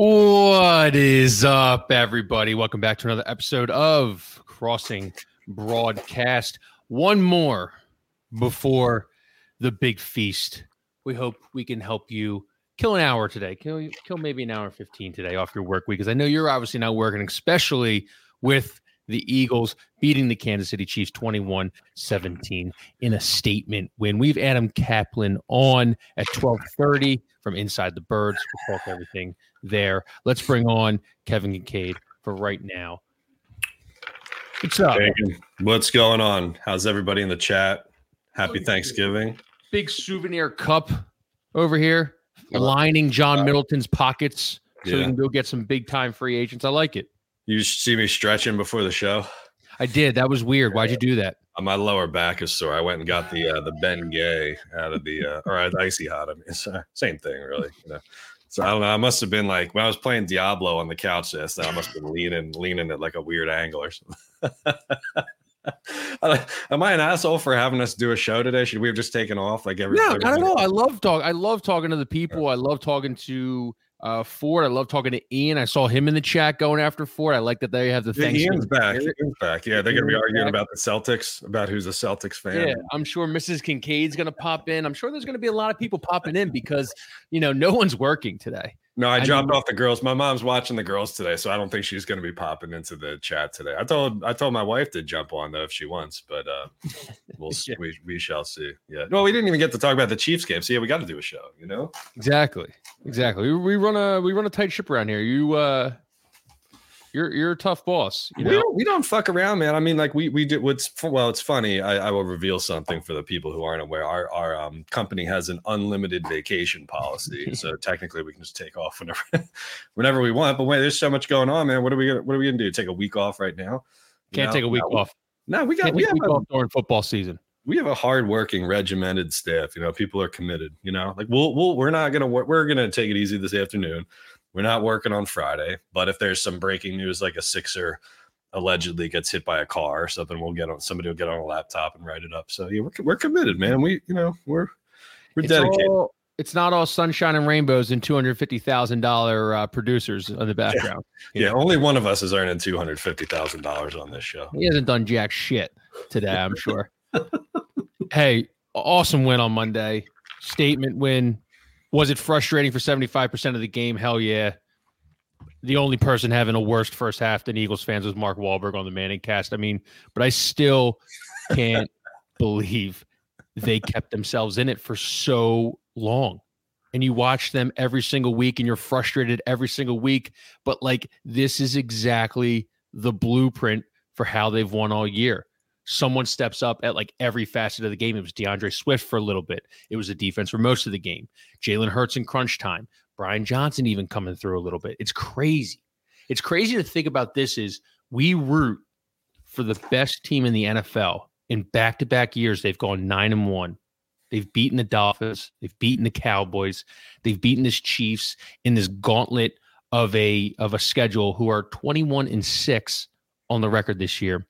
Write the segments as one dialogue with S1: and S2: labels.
S1: What is up, everybody? Welcome back to another episode of Crossing Broadcast. One more before the big feast. We hope we can help you kill an hour today. Kill kill maybe an hour 15 today off your work week because I know you're obviously not working, especially with the Eagles beating the Kansas City Chiefs 21 17 in a statement win. We've Adam Caplan on at 1230 from Inside the Birds. We'll talk everything there. Let's bring on Kevin Kinkead for right now.
S2: What's up? What's going on? How's everybody in the chat? Happy Thanksgiving.
S1: Big souvenir cup over here, lining John Middleton's pockets so yeah. we can go get some big time free agents. I like it.
S2: You see me stretching before the show?
S1: I did. That was weird. Why'd you do that?
S2: My lower back is sore. I went and got the uh, the Ben Gay out of the uh, or icy hot. I mean, it's uh, same thing, really. You know? So I don't know. I must have been like when I was playing Diablo on the couch This I must have been leaning, leaning at like a weird angle or something. Am I an asshole for having us do a show today? Should we have just taken off like every?
S1: No, I don't know. I love talk. I love talking to the people. I love talking to uh, Ford. I love talking to Ian. I saw him in the chat going after Ford. I like that they have the
S2: thing. Ian's back. Ian's back. Yeah, they're going to be arguing back. about the Celtics, about who's a Celtics fan.
S1: Yeah, I'm sure Mrs. Kinkead's going to pop in. I'm sure there's going to be a lot of people popping in because you know no one's working today.
S2: No, I, I dropped off the girls. My mom's watching the girls today, so I don't think she's going to be popping into the chat today. I told I told my wife to jump on though if she wants, but uh, we'll yeah. we we shall see. Yeah, no, we didn't even get to talk about the Chiefs game. So yeah, we got to do a show. You know,
S1: exactly, exactly. We, we run a we run a tight ship around here. You uh, you're you're a tough boss. You know?
S2: we, don't, we don't fuck around, man. I mean, like we we do. What's well, it's funny. I, I will reveal something for the people who aren't aware. Our our um, company has an unlimited vacation policy, so technically we can just take off whenever whenever we want. But wait, there's so much going on, man. What are we gonna What are we gonna do? Take a week off right now?
S1: Can't take a week
S2: no,
S1: off.
S2: No, we got Can't
S1: we
S2: have
S1: a off during football season.
S2: We have a hardworking, regimented staff. You know, people are committed. You know, like we'll we'll we're not gonna work. We're gonna take it easy this afternoon we're not working on Friday, but if there's some breaking news, like a Sixer allegedly gets hit by a car or something, we'll get on somebody will get on a laptop and write it up. So yeah, we're, we're committed, man. We, you know, we're, we're
S1: it's
S2: dedicated.
S1: All, it's not all sunshine and rainbows and two hundred fifty thousand uh, dollar producers in the background.
S2: Yeah, yeah only one of us is earning two hundred fifty thousand dollars on this show.
S1: He hasn't done jack shit today, I'm sure. hey, awesome win on Monday. Statement win. Was it frustrating for 75% of the game? Hell yeah. The only person having a worst first half than Eagles fans was Mark Wahlberg on the Manning cast. I mean, but I still can't believe they kept themselves in it for so long. And you watch them every single week and you're frustrated every single week. But like, this is exactly the blueprint for how they've won all year someone steps up at like every facet of the game. It was DeAndre Swift for a little bit. It was a defense for most of the game. Jalen Hurts in crunch time. Brian Johnson even coming through a little bit. It's crazy. It's crazy to think about this is we root for the best team in the NFL. In back-to-back years, they've gone nine and one. They've beaten the Dolphins. They've beaten the Cowboys. They've beaten the Chiefs in this gauntlet of a of a schedule who are 21 and 6 on the record this year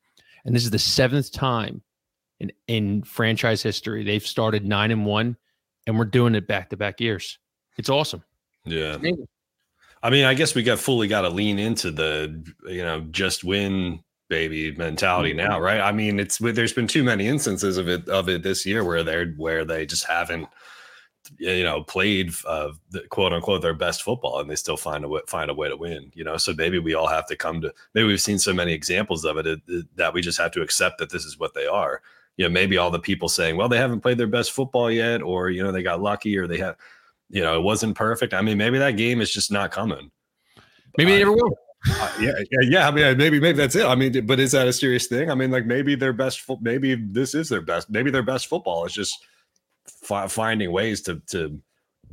S1: and this is the seventh time in in franchise history they've started nine and one, and we're doing it back to back years. It's awesome.
S2: Yeah. I mean, I guess we got fully got to lean into the you know just win baby mentality mm-hmm. now, right? I mean, it's there's been too many instances of it of it this year where they're where they just haven't you know played uh, the, quote unquote their best football and they still find a way, find a way to win you know so maybe we all have to come to maybe we've seen so many examples of it, it, it that we just have to accept that this is what they are you know maybe all the people saying well they haven't played their best football yet or you know they got lucky or they have you know it wasn't perfect i mean maybe that game is just not coming
S1: maybe they never will
S2: uh, yeah, yeah, yeah. I mean, maybe, maybe that's it. I mean, but is that a serious thing? I mean, like maybe their best, fo- maybe this is their best, maybe their best football is just f- finding ways to to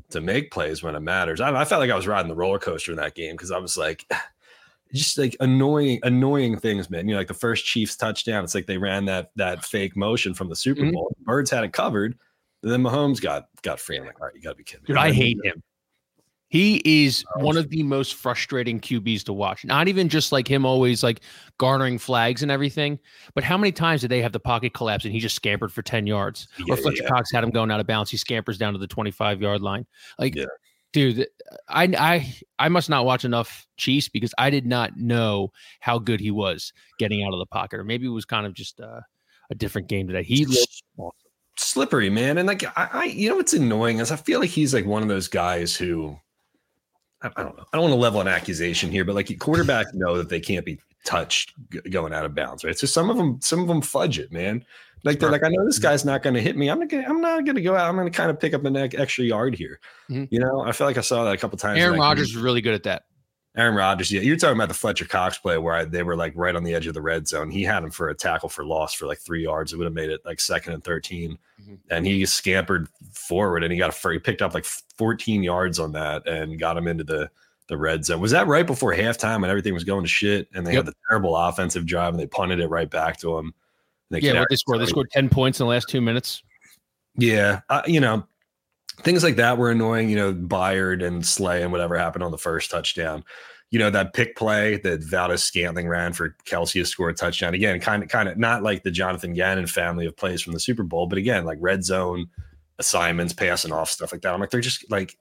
S2: to make plays when it matters. I, I felt like I was riding the roller coaster in that game because I was like, just like annoying, annoying things, man. You know, like the first Chiefs touchdown, it's like they ran that that fake motion from the Super mm-hmm. Bowl. Mm-hmm. Birds had it covered. And then Mahomes got got free. I'm like, all right, you got to be kidding me.
S1: Dude, I hate him. He is one of the most frustrating QBs to watch. Not even just like him always like garnering flags and everything, but how many times did they have the pocket collapse and he just scampered for 10 yards? Yeah, or Fletcher yeah. Cox had him going out of bounds. He scampers down to the 25 yard line. Like, yeah. dude. I I I must not watch enough Chiefs because I did not know how good he was getting out of the pocket, or maybe it was kind of just uh, a different game today. He looked awesome.
S2: slippery, man. And like I, I, you know what's annoying is I feel like he's like one of those guys who I, I don't know. I don't want to level an accusation here, but like quarterbacks know that they can't be touched g- going out of bounds, right? So some of them, some of them fudge it, man. Like they're like, I know this guy's not going to hit me. I'm not gonna, I'm not going to go out. I'm going to kind of pick up an extra yard here.
S1: Mhm.
S2: You know, I feel like I saw that a couple times.
S1: Aaron Rodgers was really good at that.
S2: Aaron Rodgers, yeah, you're talking about the Fletcher Cox play where I, they were like right on the edge of the red zone. He had him for a tackle for loss for like three yards. It would have made it like second and 13.
S1: Mhm.
S2: And he scampered forward and he got a he picked up like 14 yards on that and got him into the the red zone. Was that right before halftime and everything was going to shit and they
S1: Yep.
S2: had the terrible offensive drive and they punted it right back to him? They
S1: Yeah, what they scored? They scored ten points in the last two minutes.
S2: yeah, uh, you know, things like that were annoying. You know, Byard and Slay and whatever happened on the first touchdown. You know that pick play that Valdes Scantling ran for Kelce to score a touchdown. Again, kind of, kind of not like the Jonathan Gannon family of plays from the Super Bowl, but again, like red zone assignments, passing off stuff like that. I'm like, they're just like,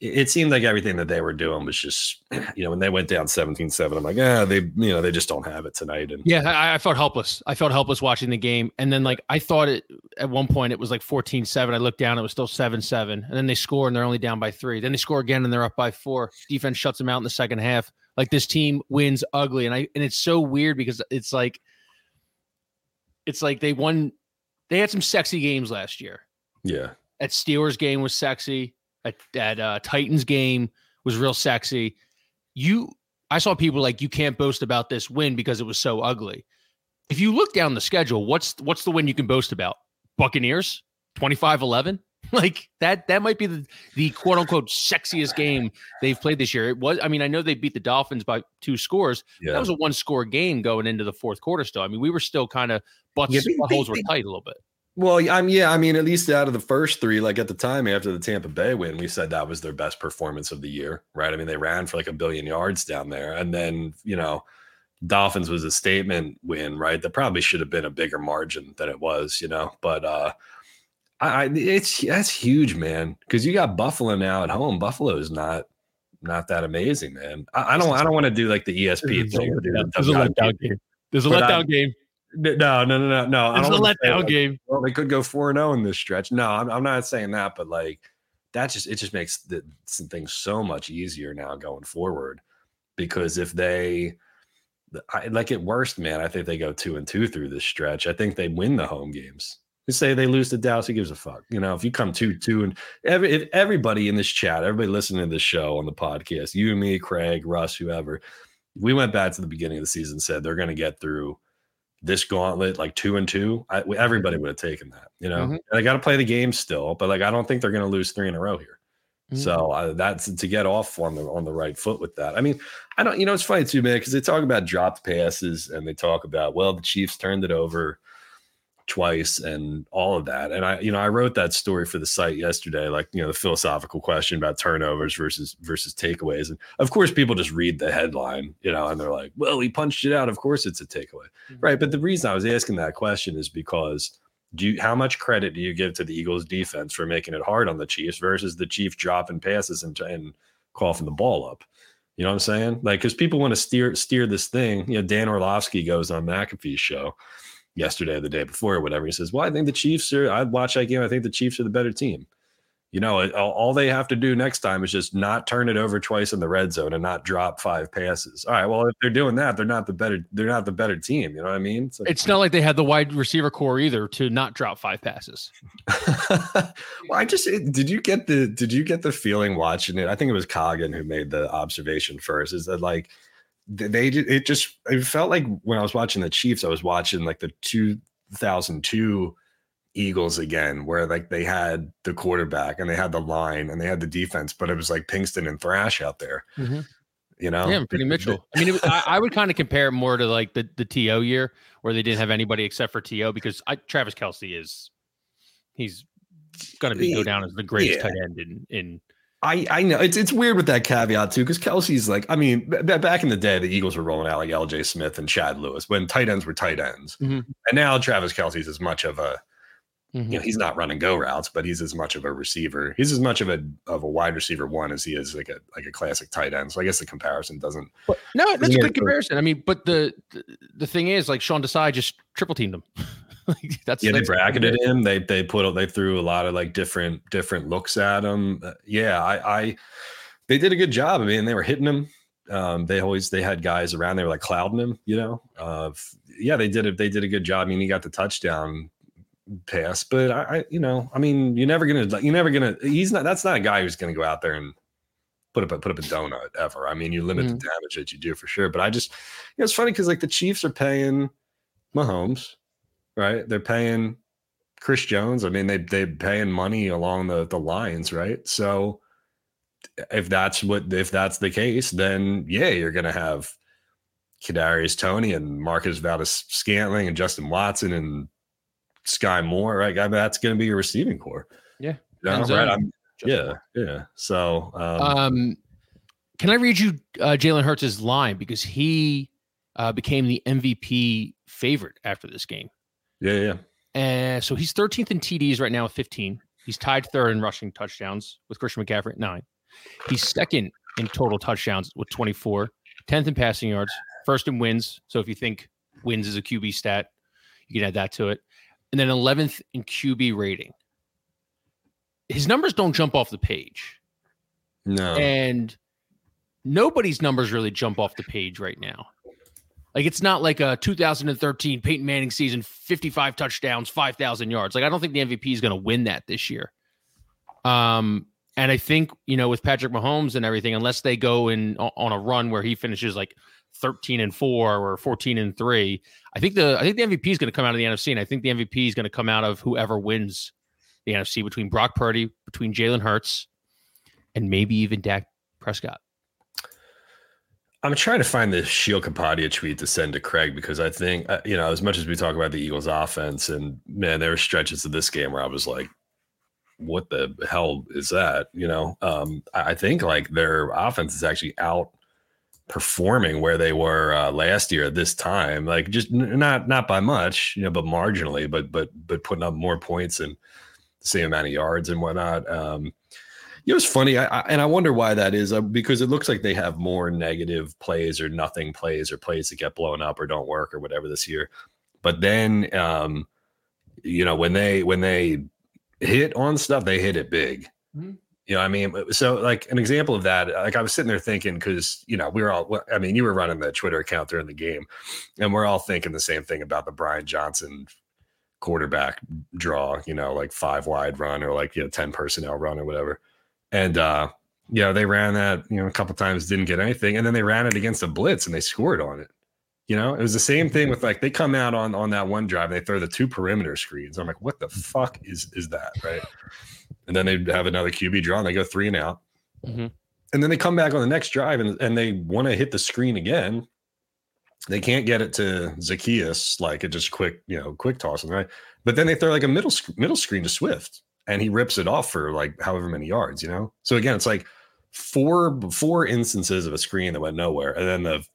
S2: it seemed like everything that they were doing was just, you know, when they went down 17-7, I'm like, ah, they, you know, they just don't have it tonight. And
S1: Yeah, I, I felt helpless. I felt helpless watching the game. And then, like, I thought it at one point it was like 14 7. I looked down, it was still 7 7. And then they score and they're only down by three. Then they score again and they're up by four. Defense shuts them out in the second half. Like, this team wins ugly. And I, and it's so weird because it's like, it's like they won, they had some sexy games last year.
S2: yeah,
S1: At Steelers game was sexy. At, at uh, Titans game was real sexy. You, I saw people like you can't boast about this win because it was so ugly. If you look down the schedule, what's what's the win you can boast about? Buccaneers 25-11? Like that that might be the the quote unquote sexiest game they've played this year. It was I mean, I know they beat the Dolphins by two scores.
S2: yeah.
S1: That was a one score game going into the fourth quarter still. I mean, we were still kind of butts
S2: Yeah, they-
S1: buttholes
S2: they-
S1: were tight a little bit.
S2: Well, I'm yeah. I mean, at least out of the first three, like at the time after the Tampa Bay win, we said that was their best performance of the year, right? I mean, they ran for like a billion yards down there, and then you know, Dolphins was a statement win, right? That probably should have been a bigger margin than it was, you know. But uh, I, I it's that's huge, man, because you got Buffalo now at home. Buffalo is not not that amazing, man. I, I don't I don't want to do like the ESP thing.
S1: There's a letdown game. There's a letdown game.
S2: No, no, no, no, no. I don't
S1: a
S2: say
S1: letdown
S2: that.
S1: game.
S2: Well, they could go four and zero in this stretch. No, I'm, I'm not saying that, but like that just it just makes the, some things so much easier now going forward. Because if they I, like at worst, man, I think they go two and two through this stretch. I think they win the home games. You say they lose to Dallas, who gives a fuck? You know, if you come two two and every if everybody in this chat, everybody listening to this show on the podcast, you and me, Craig, Russ, whoever, we went back to the beginning of the season, said they're going to get through this gauntlet like two and two, I, everybody would have taken that. You know,
S1: Mhm.
S2: And they got to play the game still, but like I don't think they're going to lose three in a row here. So uh, that's to get off on the on the right foot with that. I mean, I don't. You know, it's funny too, man, because they talk about dropped passes and they talk about well, the Chiefs turned it over twice and all of that. And I, you know, I wrote that story for the site yesterday, like you know, the philosophical question about turnovers versus versus takeaways. And of course, people just read the headline, you know, and they're like, well, he punched it out. Of course, it's a takeaway,
S1: Mhm.
S2: right? But the reason I was asking that question is because do you how much credit do you give to the Eagles defense for making it hard on the Chiefs versus the Chiefs dropping passes and, and coughing the ball up? You know what I'm saying? Like, because people want to steer steer this thing. You know, Dan Orlovsky goes on McAfee's show yesterday or the day before or whatever. He says, "Well, I think the Chiefs are. I'd watch that game. I think the Chiefs are the better team." You know, all, they have to do next time is just not turn it over twice in the red zone and not drop five passes. All right. Well, if they're doing that, they're not the better. They're not the better team. You know what I mean? It's like-
S1: It's not like they had the wide receiver core either to not drop five passes.
S2: well, I just did you get the did you get the feeling watching it? I think it was Coggin who made the observation first. Is that like they did it just it felt like when I was watching the Chiefs, I was watching like the 2002 Eagles again, where like they had the quarterback and they had the line and they had the defense, but it was like Pinkston and Thrash out there. Mm-hmm. You know,
S1: Yeah, Freddie Mitchell. I mean, it, was- I, I would kind of compare it more to like the the To year where they didn't have anybody except for To because I, Travis Kelce is he's going to be go down as the greatest
S2: Yeah.
S1: tight end in in.
S2: I, I know it's it's weird with that caveat too because Kelce's like I mean b- back in the day the Eagles were rolling out like L.J. Smith and Chad Lewis when tight ends were tight ends
S1: Mhm.
S2: and now Travis Kelce's as much of a Mm-hmm. You know, he's not running go routes, but he's as much of a receiver. He's as much of a of a wide receiver one as he is like a like a classic tight end. So I guess the comparison doesn't.
S1: But, no, that's a good comparison. I mean, but the the thing is, like Sean Desai just triple teamed him.
S2: like, that's yeah. They bracketed him. They they put they threw a lot of like different different looks at him. Uh, yeah, I I they did a good job. I mean, they were hitting him. Um, they always they had guys around. They were like clouding him. You know, uh, yeah, they did it. They did a good job. I mean, he got the touchdown pass, but I, I, you know, I mean, you're never gonna, you're never gonna. He's not. That's not a guy who's gonna go out there and put up a put up a donut ever. I mean, you limit mm-hmm. the damage that you do for sure. But I just, you know, it's funny because like the Chiefs are paying Mahomes, right? They're paying Chris Jones. I mean, they they're paying money along the the lines, right? So if that's what if that's the case, then yeah, you're gonna have Kadarius Toney and Marcus Valdes Scantling and Justin Watson and Sky Moore, right? I mean, that's going to be your receiving core.
S1: Yeah.
S2: You know, right? I'm, yeah. Yeah. So, um,
S1: um, can I read you uh, Jalen Hurts' line because he uh, became the MVP favorite after this game?
S2: Yeah. Yeah.
S1: And uh, so he's 13th in TDs right now with 15. He's tied third in rushing touchdowns with Christian McCaffrey at nine. He's second in total touchdowns with 24, 10th in passing yards, first in wins. So if you think wins is a QB stat, you can add that to it and then 11th in QB rating. His numbers don't jump off the page.
S2: No.
S1: And nobody's numbers really jump off the page right now. Like it's not like a 2013 Peyton Manning season, 55 touchdowns, 5,000 yards. Like I don't think the MVP is going to win that this year. Um, and I think you know with Patrick Mahomes and everything, unless they go in on a run where he finishes like 13 and 4 or 14 and 3. I think the I think the MVP is going to come out of the NFC and I think the MVP is going to come out of whoever wins the NFC between Brock Purdy, between Jalen Hurts, and maybe even Dak Prescott.
S2: I'm trying to find the Sheil Kapadia tweet to send to Craig because I think, uh, you know, as much as we talk about the Eagles offense, and man, there were stretches of this game where I was like, what the hell is that? You know, um, I think like their offense is actually outperforming where they were uh, last year at this time like just n- not not by much you know but marginally but but but putting up more points and the same amount of yards and whatnot um you know it's funny I, I, and i wonder why that is uh, because it looks like they have more negative plays or nothing plays or plays that get blown up or don't work or whatever this year but then um you know when they when they hit on stuff they hit it big mm-hmm. You know, I mean, so like an example of that, like I was sitting there thinking, because you know, we were all, I mean, you were running the Twitter account during the game, and we're all thinking the same thing about the Brian Johnson quarterback draw, you know, like five wide run or like you know, 10 personnel run or whatever. And uh, you know, they ran that, you know, a couple times, didn't get anything, and then they ran it against a blitz and they scored on it. You know, it was the same thing with like they come out on on that one drive, and they throw the two perimeter screens. I'm like, what the fuck is is that, right? and then they have another QB draw and they go three and out. Mm-hmm. And then they come back on the next drive and, and they want to hit the screen again. They can't get it to Zacchaeus like a just quick, you know, quick tossing, right? But then they throw like a middle middle screen to Swift and he rips it off for like however many yards, you know? So again, it's like four four instances of a screen that went nowhere. And then the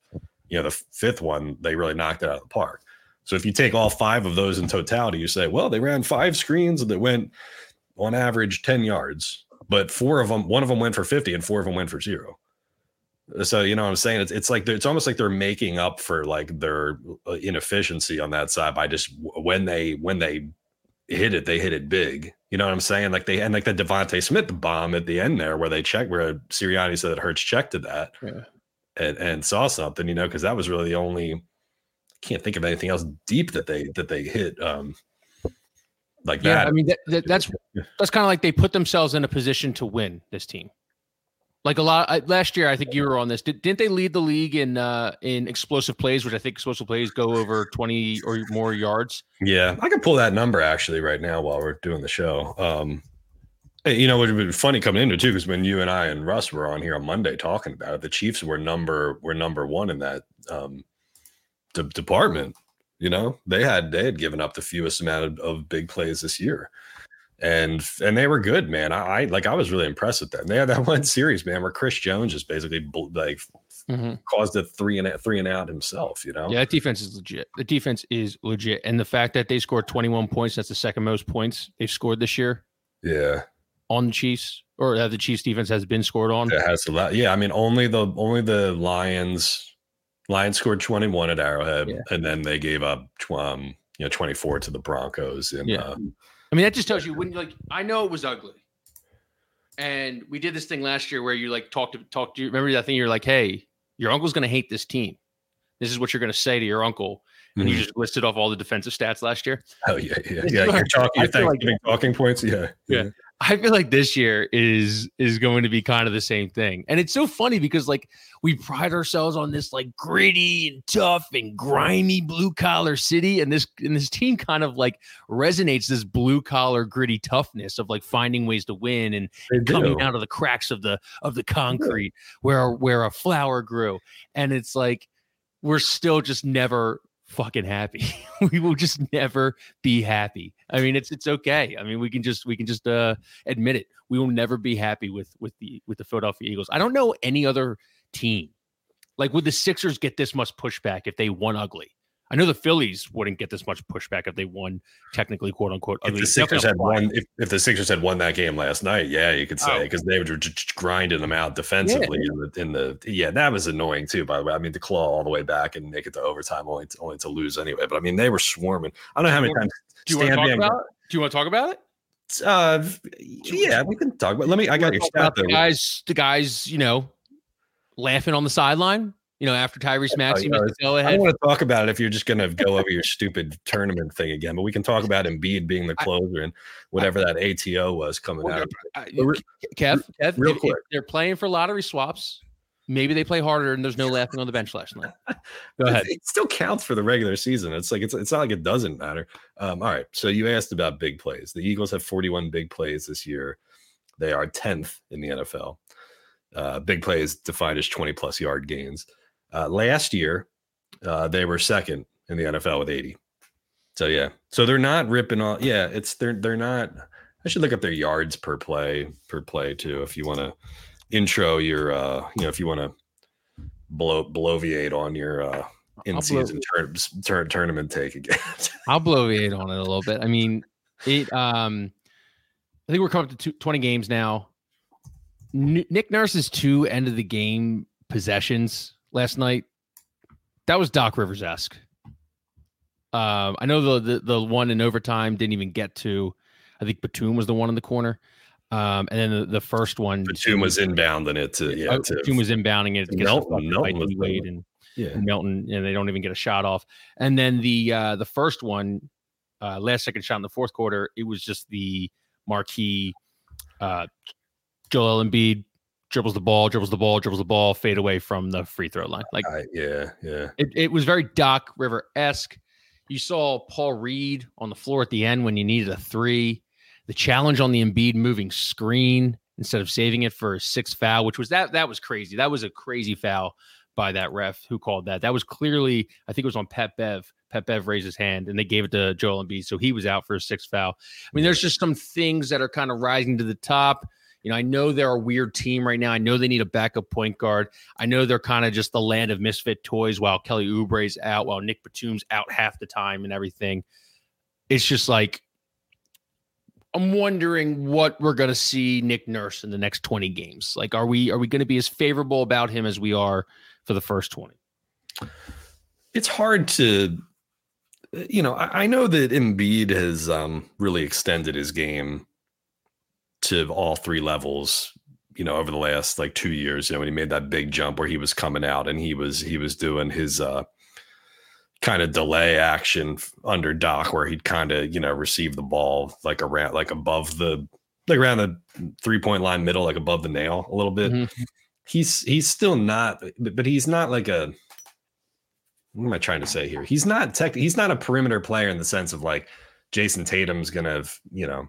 S2: you know, the fifth one, they really knocked it out of the park. So if you take all five of those in totality, you say, well, they ran five screens that went on average 10 yards, but four of them, one of them went for 50 and four of them went for zero. So, you know what I'm saying? It's, it's like, it's almost like they're making up for like their uh, inefficiency on that side by just when they, when they hit it, they hit it big. You know what I'm saying? Like they, and like the DeVonta Smith bomb at the end there where they checked, where Sirianni said that Hurts checked to that yeah. and, and saw something, you know, cause that was really the only, can't think of anything else deep that they, that they hit. Um, like yeah, that.
S1: I mean, that, that, that's that's kind of like they put themselves in a position to win this team. Like a lot last year, I think you were on this. Did, not they lead the league in uh, in explosive plays, which I think explosive plays go over twenty or more yards?
S2: Yeah, I can pull that number actually right now while we're doing the show. Um, you know, it would be funny coming into too, because when you and I and Russ were on here on Monday talking about it, the Chiefs were number were number one in that um, de- department. You know, they had they had given up the fewest amount of, of big plays this year, and and they were good, man. I, I, like I was really impressed with them. They had that one series, man, where Chris Jones just basically like mm-hmm. caused a three and a, three and out himself. You know,
S1: yeah, that defense is legit. The defense is legit, and the fact that they scored 21 points, that's the second most points they've scored this year.
S2: Yeah,
S1: on the Chiefs, or that the Chiefs defense has been scored on.
S2: It has a lot. Yeah, I mean, only the only the Lions. Lions scored 21 at Arrowhead, yeah. and then they gave up um, you know 24 to the Broncos. And
S1: yeah. Uh, I mean, that just tells you when you like. I know it was ugly, and we did this thing last year where you like talked to talk to. You. Remember that thing? You're like, hey, your uncle's going to hate this team. This is what you're going to say to your uncle. And mm-hmm. you just listed off all the defensive stats last year.
S2: Oh yeah, yeah, yeah. You're talking, you're like, talking points. Yeah,
S1: yeah. I feel like this year is is going to be kind of the same thing. And it's so funny because like we pride ourselves on this like gritty and tough and grimy blue collar city and this and this team kind of like resonates this blue collar gritty toughness of like finding ways to win and coming out of the cracks of the of the concrete where where a flower grew. And it's like we're still just never fucking happy. we will just never be happy. I mean, it's it's okay. I mean, we can just we can just uh admit it. We will never be happy with with the with the Philadelphia Eagles. I don't know any other team. Like would the Sixers get this much pushback if they won ugly? I know the Phillies wouldn't get this much pushback if they won technically, quote unquote.
S2: If the Sixers had won, if, if the Sixers had won that game last night, yeah, you could say because oh. they were just grinding them out defensively yeah. in, the, in the yeah, that was annoying too. By the way, I mean to claw all the way back and make it to overtime only to, only to lose anyway. But I mean they were swarming. I don't know how many times.
S1: Do you want to talk about? It? Do you want to talk about it?
S2: Uh, yeah, we can talk about. Let me. I got your stat.
S1: The guys, the guys, you know, laughing on the sideline you know, after Tyrese Maxey
S2: oh, go ahead. I don't want to talk about it if you're just going to go over your stupid tournament thing again, but we can talk about Embiid being the closer and whatever that ATO was coming out.
S1: I, Kev, Kev, real if, quick, if they're playing for lottery swaps. Maybe they play harder and there's no laughing on the bench last night. Go ahead.
S2: It still counts for the regular season. It's like it's it's not like it doesn't matter. Um, all right. So you asked about big plays. The Eagles have 41 big plays this year. They are 10th in the NFL. Uh, big plays defined as 20 plus yard gains. Uh, last year, uh, they were second in the NFL with 80. So yeah, so they're not ripping off. Yeah, it's they're they're not. I should look up their yards per play per play too. If you want to intro your, uh, you know, if you want to blow bloviate on your uh, in season tur- tournament take again.
S1: I'll bloviate on it a little bit. I mean, it. Um, I think we're coming up to two, 20 games now. N- Nick Nurse's two end of the game possessions last night, that was Doc Rivers esque. Um, I know the, the, the one in overtime didn't even get to. I think Batum was the one in the corner. Um, and then the, the first one,
S2: Batum was inbounding it to yeah. Oh,
S1: to, Batum was inbounding it.
S2: Melton, Melton was
S1: Wade and yeah. Melton, and they don't even get a shot off. And then the uh, the first one, uh, last second shot in the fourth quarter, it was just the marquee uh, Joel Embiid dribbles the ball, dribbles the ball, dribbles the ball, fade away from the free throw line. Like,
S2: uh, yeah, yeah.
S1: It, it was very Doc River esque. You saw Paul Reed on the floor at the end when you needed a three. The challenge on the Embiid moving screen instead of saving it for a six foul, which was that that was crazy. That was a crazy foul by that ref who called that. That was clearly, I think it was on Pat Bev. Pat Bev raised his hand and they gave it to Joel Embiid, so he was out for a six foul. I mean, there's just some things that are kind of rising to the top. You know, I know they're a weird team right now. I know they need a backup point guard. I know they're kind of just the land of misfit toys while Kelly Oubre's out, while Nick Batum's out half the time and everything. It's just like I'm wondering what we're going to see Nick Nurse in the next 20 games. Like, are we are we going to be as favorable about him as we are for the first 20?
S2: It's hard to, you know, I, I know that Embiid has um, really extended his game to all three levels you know over the last like two years you know when he made that big jump where he was coming out and he was he was doing his uh kind of delay action under doc where he'd kind of you know receive the ball like around like above the like around the three point line middle like above the nail a little bit mm-hmm. he's he's still not but he's not like a what am i trying to say here he's not tech he's not a perimeter player in the sense of like jayson tatum's gonna have you know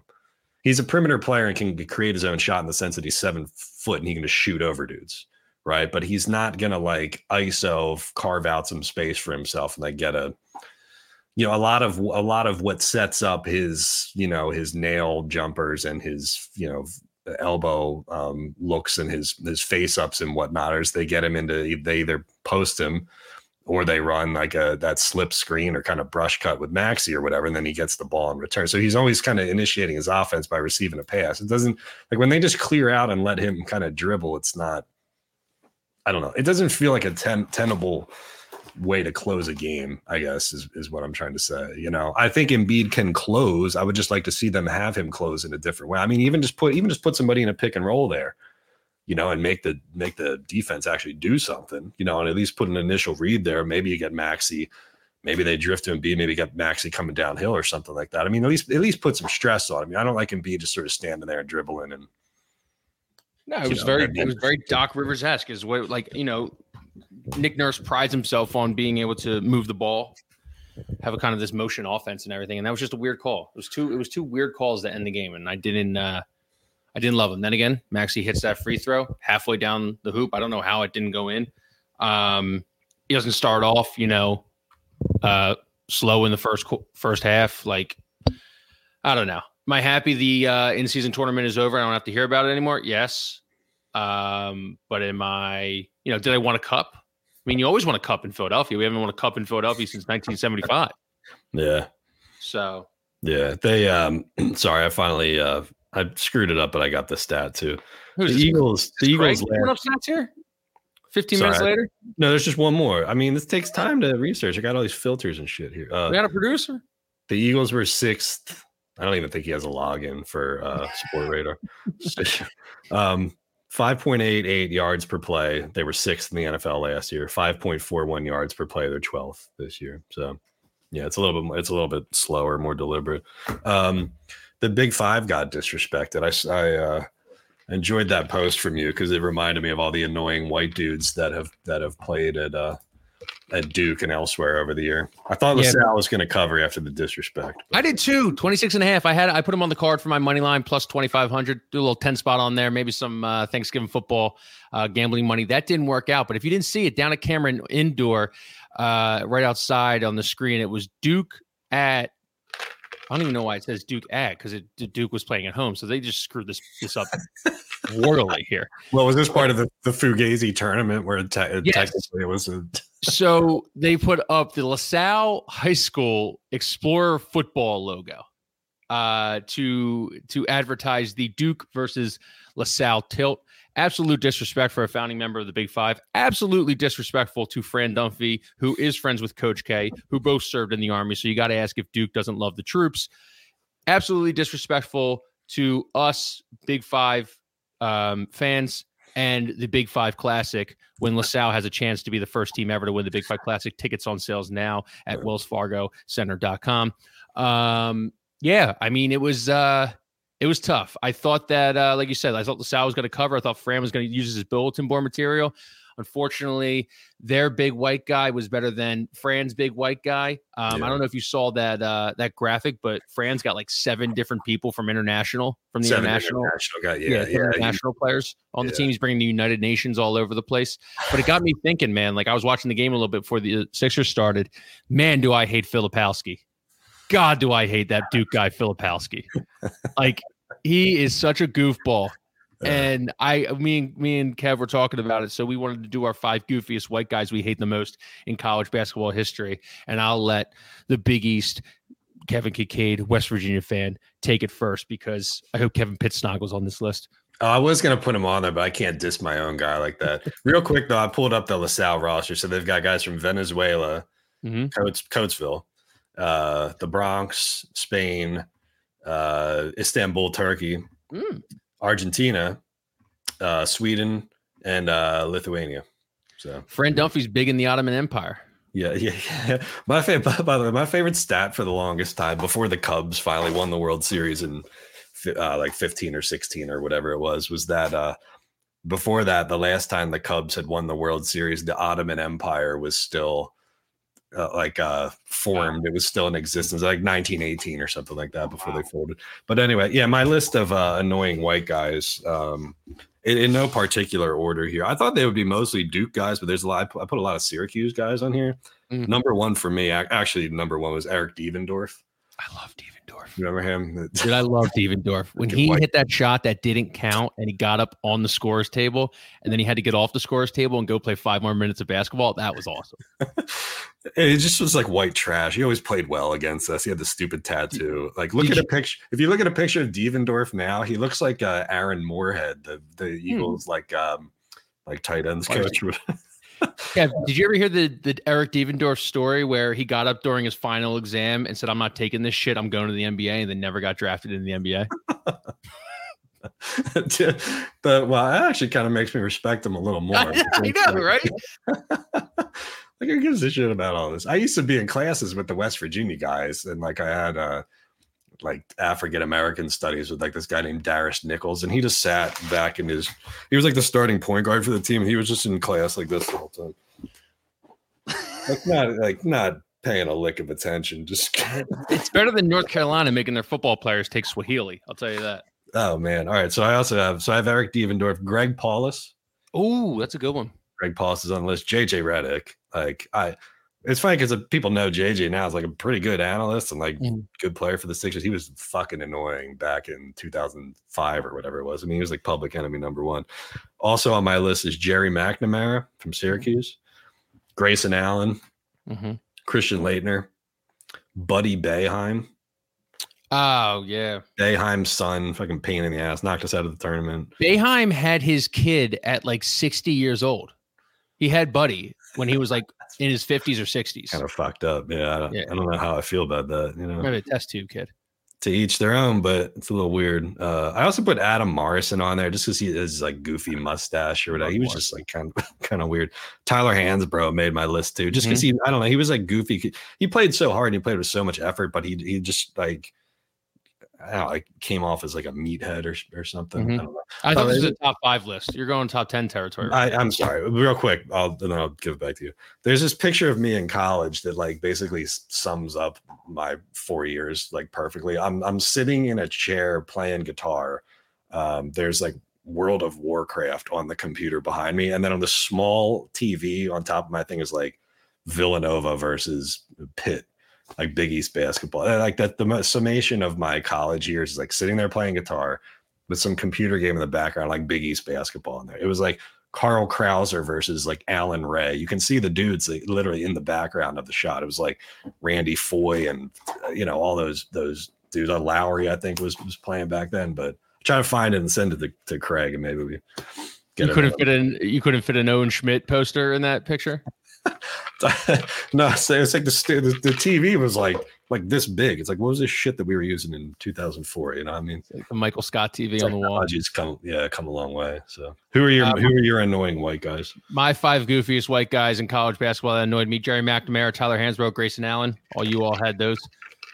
S2: he's a perimeter player and can create his own shot in the sense that he's seven foot and he can just shoot over dudes, right? But he's not gonna like ISO carve out some space for himself and like get a you know a lot of a lot of what sets up his you know his nail jumpers and his you know elbow um, looks and his his face ups and whatnot is they get him into they either post him or they run like a that slip screen or kind of brush cut with Maxey or whatever, and then he gets the ball in return. So he's always kind of initiating his offense by receiving a pass. It doesn't like when they just clear out and let him kind of dribble. It's not. I don't know. It doesn't feel like a ten, tenable way to close a game. I guess is is what I'm trying to say. You know, I think Embiid can close. I would just like to see them have him close in a different way. I mean, even just put even just put somebody in a pick and roll there you know, and make the make the defense actually do something, you know, and at least put an initial read there. Maybe you get Maxey, maybe they drift to Embiid, maybe get Maxey coming downhill or something like that. I mean, at least at least put some stress on him. I mean, I don't like Embiid just sort of standing there and dribbling and.
S1: No, it was know, very it was very Doc Rivers esque. Is what like you know, Nick Nurse prides himself on being able to move the ball, have a kind of this motion offense and everything, and that was just a weird call. It was two it was two weird calls to end the game, and I didn't. uh I didn't love him. Then again, Maxey hits that free throw halfway down the hoop. I don't know how it didn't go in. Um, he doesn't start off, you know, uh, slow in the first first half. Like, I don't know. Am I happy the uh, in season tournament is over? I don't have to hear about it anymore. Yes. Um, but am I, you know, did I want a cup? I mean, you always want a cup in Philadelphia. We haven't won a cup in Philadelphia since 1975.
S2: Yeah.
S1: So.
S2: Yeah, they. um Sorry, I finally uh I screwed it up, but I got the stat too.
S1: Who's the Eagles. The Eagles. Stats here? 15 Sorry, minutes later?
S2: No, there's just one more. I mean, this takes time to research. I got all these filters and shit here.
S1: Uh, we got a producer.
S2: The Eagles were sixth. I don't even think he has a login for uh, Sportradar. um, 5.88 yards per play. They were sixth in the NFL last year. 5.41 yards per play. They're 12th this year. So, yeah, it's a little bit. It's a little bit slower, more deliberate. Um, the Big Five got disrespected. I, I uh, enjoyed that post from you because it reminded me of all the annoying white dudes that have that have played at uh, at Duke and elsewhere over the year. I thought LaSalle yeah, was going to cover after the disrespect.
S1: But. I did too. 26 and a half. I had I put him on the card for my money line plus 2500. Do a little 10 spot on there, maybe some uh, Thanksgiving football uh, gambling money. That didn't work out, but if you didn't see it down at Cameron Indoor uh, right outside on the screen, it was Duke at I don't even know why it says Duke at because Duke was playing at home, so they just screwed this this up royally here.
S2: Well, was this part of the, the Fugazi tournament where te- yes. technically it was? A...
S1: so they put up the LaSalle High School Explorer football logo uh, to to advertise the Duke versus LaSalle tilt. Absolute disrespect for a founding member of the Big Five. Absolutely disrespectful to Fran Dunphy, who is friends with Coach K, who both served in the Army. So you got to ask if Duke doesn't love the troops. Absolutely disrespectful to us Big Five um, fans and the Big Five Classic when LaSalle has a chance to be the first team ever to win the Big Five Classic. Tickets on sales now at wellsfargocenter.com. Um, yeah, I mean, it was. Uh, it was tough. I thought that, uh, like you said, I thought LaSalle was going to cover. I thought Fran was going to use his bulletin board material. Unfortunately, their big white guy was better than Fran's big white guy. Um, yeah. I don't know if you saw that uh, that graphic, but Fran's got like seven different people from international, from the seven international,
S2: international guy, yeah, yeah,
S1: yeah international he, players on yeah. the team. He's bringing the United Nations all over the place. But it got me thinking, man. Like I was watching the game a little bit before the Sixers started. Man, do I hate Filipowski. God, do I hate that Duke guy, Filipowski. like he is such a goofball. And I, me and me and Kev were talking about it, so we wanted to do our five goofiest white guys we hate the most in college basketball history. And I'll let the Big East, Kevin Kinkead, West Virginia fan, take it first because I hope Kevin Pittsnogle's on this list.
S2: Oh, I was gonna put him on there, but I can't diss my own guy like that. Real quick though, I pulled up the LaSalle roster, so they've got guys from Venezuela, mm-hmm. Coates, Coatesville, uh, the Bronx, Spain, uh, Istanbul, Turkey, mm. Argentina, uh, Sweden, and uh, Lithuania. So
S1: Fran Dunphy's big in the Ottoman Empire.
S2: Yeah, yeah, yeah. My favorite, by the way, my favorite stat for the longest time before the Cubs finally won the World Series in uh, like 15 or 16 or whatever it was, was that uh, before that, the last time the Cubs had won the World Series, the Ottoman Empire was still uh, like uh formed. It was still in existence, like 1918 or something like that before wow. they folded. But anyway, yeah, my list of uh, annoying white guys. Um, in, in no particular order here. I thought they would be mostly Duke guys, but there's a lot. I put, I put a lot of Syracuse guys on here.
S1: Mhm.
S2: Number one for me, actually, number one was Eric Devendorf.
S1: I love Devendorf.
S2: Remember him?
S1: Dude, I love Devendorf. When he hit that shot that didn't count and he got up on the scores table and then he had to get off the scores table and go play five more minutes of basketball, that was awesome.
S2: it just was like white trash. He always played well against us. He had the stupid tattoo. Like, look
S1: Did
S2: at a picture. If you look at a picture of Devendorf now, he looks like uh, Aaron Moorehead, the the Eagles like um like tight ends coach.
S1: Yeah, did you ever hear the, the Eric Devendorf story where he got up during his final exam and said, I'm not taking this shit, I'm going to the NBA, and then never got drafted in the NBA?
S2: but well, that actually kind of makes me respect him a little more.
S1: I know, right?
S2: like who gives a shit about all this? I used to be in classes with the West Virginia guys, and like I had uh like African American studies with like this guy named Darris Nichols, and he just sat back in his he was like the starting point guard for the team, he was just in class like this the whole time. Like not like not paying a lick of attention, just
S1: It's better than North Carolina making their football players take Swahili. I'll tell you that.
S2: oh man. All right. So I also have so I have Eric Devendorf, Greg Paulus.
S1: Oh, that's a good one.
S2: Greg Paulus is on the list. JJ Redick. Like I it's funny because people know JJ now is like a pretty good analyst and like
S1: Mhm.
S2: good player for the Sixers. He was fucking annoying back in 2005 or whatever it was. I mean, he was like public enemy number one. Also on my list is Gerry McNamara from Syracuse, Grayson Allen,
S1: hmm
S2: Christian Laettner, Buddy Boeheim.
S1: Oh, yeah.
S2: Boeheim's son, fucking pain in the ass, knocked us out of the tournament.
S1: Boeheim had his kid at like 60 years old. He had Buddy when he was like in his 50s or 60s.
S2: Kind of fucked up. Yeah I, don't,
S1: Yeah.
S2: I don't know how I feel about that. You know,
S1: Maybe a test tube kid.
S2: to each their own, but it's a little weird. Uh, I also put Adam Morrison on there just because he has like goofy mustache or whatever. He was just like kind of kind of weird. Tyler Hansbrough made my list too, just because he I don't know he was like goofy. He played so hard, and he played with so much effort, but he he just like. I know, like came off as like a meathead or, or something.
S1: Mhm.
S2: I don't know.
S1: I thought
S2: Oh,
S1: this was a top five list. You're going top 10 territory.
S2: I, I'm sorry, real quick. I'll then I'll give it back to you. There's this picture of me in college that like basically sums up my four years like perfectly. I'm I'm sitting in a chair playing guitar. Um, there's like World of Warcraft on the computer behind me, and then on the small TV on top of my thing is like Villanova versus Pitt, like Big East basketball. And, like that, the summation of my college years is like sitting there playing guitar with some computer game in the background, like Big East basketball in there. It was like Carl Krauser versus like Allan Ray. You can see the dudes like, literally in the background of the shot. It was like Randy Foye and uh, you know all those those dudes. Uh, Lowry, I think, was was playing back then. But try to find it and send it to, to Craig, and maybe we
S1: You couldn't fit in. You couldn't fit an Owen Schmidt poster in that picture.
S2: no, so it's like the, the the TV was like like this big. It's like what was this shit that we were using in 2004? You know, I mean,
S1: Like the Michael Scott TV on the wall.
S2: come yeah come a long way. So who are your
S1: Um,
S2: who are your annoying white guys?
S1: My five goofiest white guys in college basketball that annoyed me: Gerry McNamara, Tyler Hansbrough, Grayson Allen. All you all had those.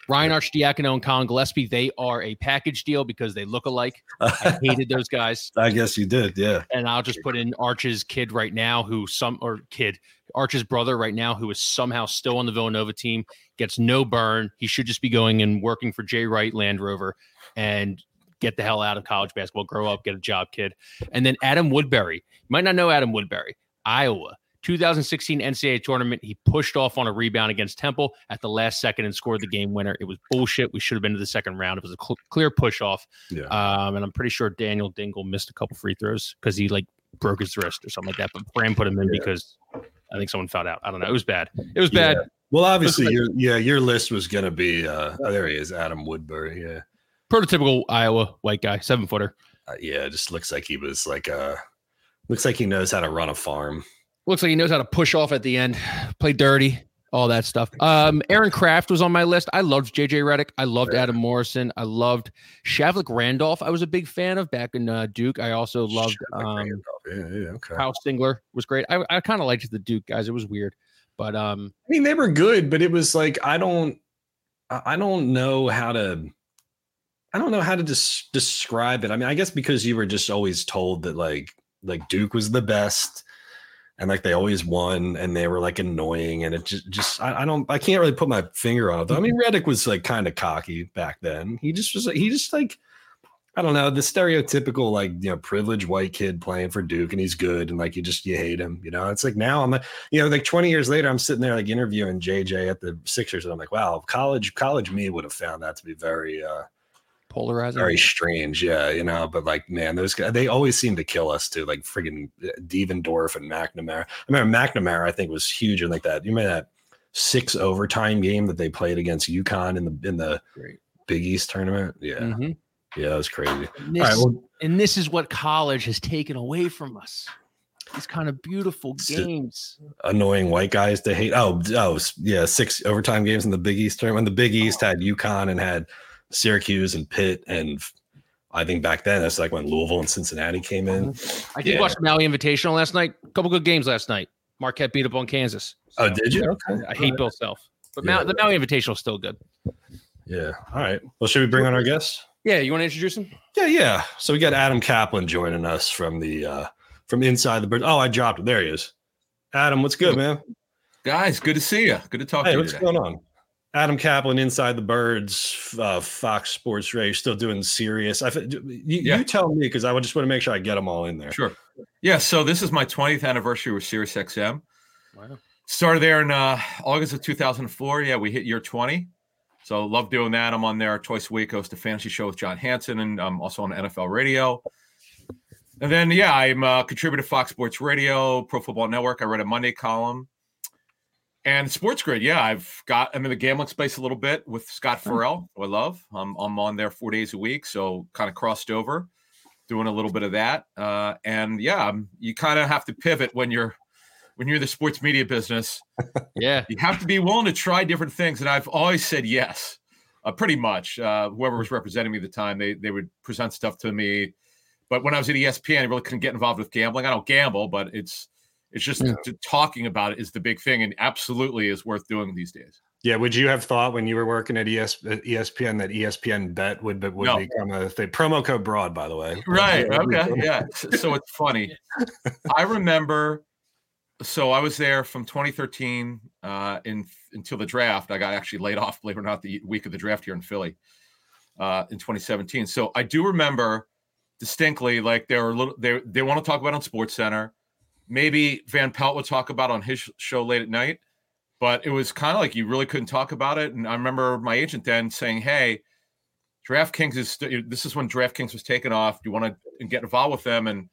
S1: Ryan Arcidiacono and Collin Gillespie. They are a package deal because they look alike. I hated those guys.
S2: I guess you did, yeah.
S1: and I'll just put in Arch's kid right now, who some or kid Arch's brother right now, who is somehow still on the Villanova team, gets no burn. He should just be going and working for Jay Wright Land Rover and get the hell out of college basketball, grow up, get a job, kid. And then Adam Woodbury. You might not know Adam Woodbury, Iowa. 2016 NCAA tournament. He pushed off on a rebound against Temple at the last second and scored the game winner. It was bullshit. We should have been to the second round. It was a cl- clear push off.
S2: Yeah.
S1: Um, and I'm pretty sure Daniel Dingle missed a couple free throws because he like broke his wrist or something like that. But Fran put him in
S2: Yeah.
S1: because I think someone fouled out. I don't know. It was bad. It was bad.
S2: Yeah. Well, obviously, your yeah, your list was gonna be uh oh, there he is, Adam Woodbury. Yeah.
S1: Prototypical Iowa white guy, seven footer.
S2: Uh, yeah, just looks like he was like uh looks like he knows how to run a farm.
S1: Looks like he knows how to push off at the end, play dirty, all that stuff. Um, Aaron Craft was on my list. I loved JJ Redick. I loved Adam Morrison. I loved Shavlik Randolph. I was a big fan of back in uh, Duke. I also loved
S2: Sure, like
S1: um,
S2: yeah, yeah, okay.
S1: Kyle Singler was great. I, I kind of liked the Duke guys. It was weird, but um,
S2: I mean, they were good, but it was like I don't, I I don't know how to, I don't know how to des- describe it. I mean, I guess because you were just always told that like like Duke was the best, and like they always won, and they were like annoying, and it just just I, I don't I can't really put my finger on it. Though. I mean, Redick was like kind of cocky back then. He just was he just like I don't know the stereotypical like you know privileged white kid playing for Duke and he's good and like you just you hate him. You know, it's like now I'm like you know like 20 years later I'm sitting there like interviewing JJ at the Sixers and I'm like wow college college me would have found that to be very uh
S1: polarizing,
S2: very strange. Yeah, you know, but like man, those guys they always seem to kill us too. Like friggin' Devendorf and McNamara. I remember McNamara I think was huge in like that. You remember that six overtime game that they played against UConn in the in the Great. Big East tournament? Yeah. Mm-hmm. Yeah, that was crazy.
S1: And this, right, well, and this is what college has taken away from us. These kind of beautiful games.
S2: Annoying white guys to hate. Oh, oh, yeah, six overtime games in the Big East tournament. When the Big East had UConn and had Syracuse and Pitt, and I think back then that's like when Louisville and Cincinnati came in.
S1: I did yeah. watch Maui Invitational last night. A couple good games last night. Marquette beat up on Kansas.
S2: Oh, did you?
S1: Okay. I hate Bill Self, but yeah. the Maui Invitational is still good.
S2: Yeah. All right. Well, should we bring on our guests?
S1: Yeah, you want to introduce him?
S2: Yeah, yeah. So we got Adam Caplan joining us from the uh from inside the bird. Oh, I dropped it. There he is. Adam, what's good, man?
S3: Guys, good to see you. Good to talk
S2: hey,
S3: to
S2: you. What's today. going on? Adam Caplan, Inside the Birds, uh, Fox Sports Radio, still doing Sirius. I, you, yeah. you tell me because I would just want to make sure I get them all in there.
S3: Sure. Yeah. So this is my 20th anniversary with Sirius XM. Wow. Started there in uh, August of 2004. Yeah, we hit year 20. So love doing that. I'm on there twice a week, host a fantasy show with John Hansen, and I'm also on NFL Radio. And then, yeah, I'm a contributor to Fox Sports Radio, Pro Football Network. I write a Monday column. And Sports Grid, yeah, I've got, I'm in the gambling space a little bit with Scott Ferrall, who I love. I'm, I'm on there four days a week. So kind of crossed over, doing a little bit of that. Uh, and yeah, you kind of have to pivot when you're when you're the sports media business.
S1: yeah.
S3: You have to be willing to try different things. And I've always said yes, uh, pretty much. Uh, whoever was representing me at the time, they, they would present stuff to me. But when I was at ESPN, I really couldn't get involved with gambling. I don't gamble, but it's it's just yeah. talking about it is the big thing and absolutely is worth doing these days.
S2: Yeah, would you have thought when you were working at ES, ESPN that ESPN Bet would would no. become a thing? Promo code broad, by the way.
S3: Right. Okay. Yeah. So it's funny. I remember so I was there from 2013 uh, in until the draft. I got actually laid off, believe it or not, the week of the draft here in Philly uh, in 2017. So I do remember distinctly, like they were little, they they want to talk about on Sports Center. Maybe Van Pelt would talk about on his show late at night, but it was kind of like you really couldn't talk about it. And I remember my agent then saying, "Hey, DraftKings is this is when DraftKings was taken off. Do you want to get involved with them?" And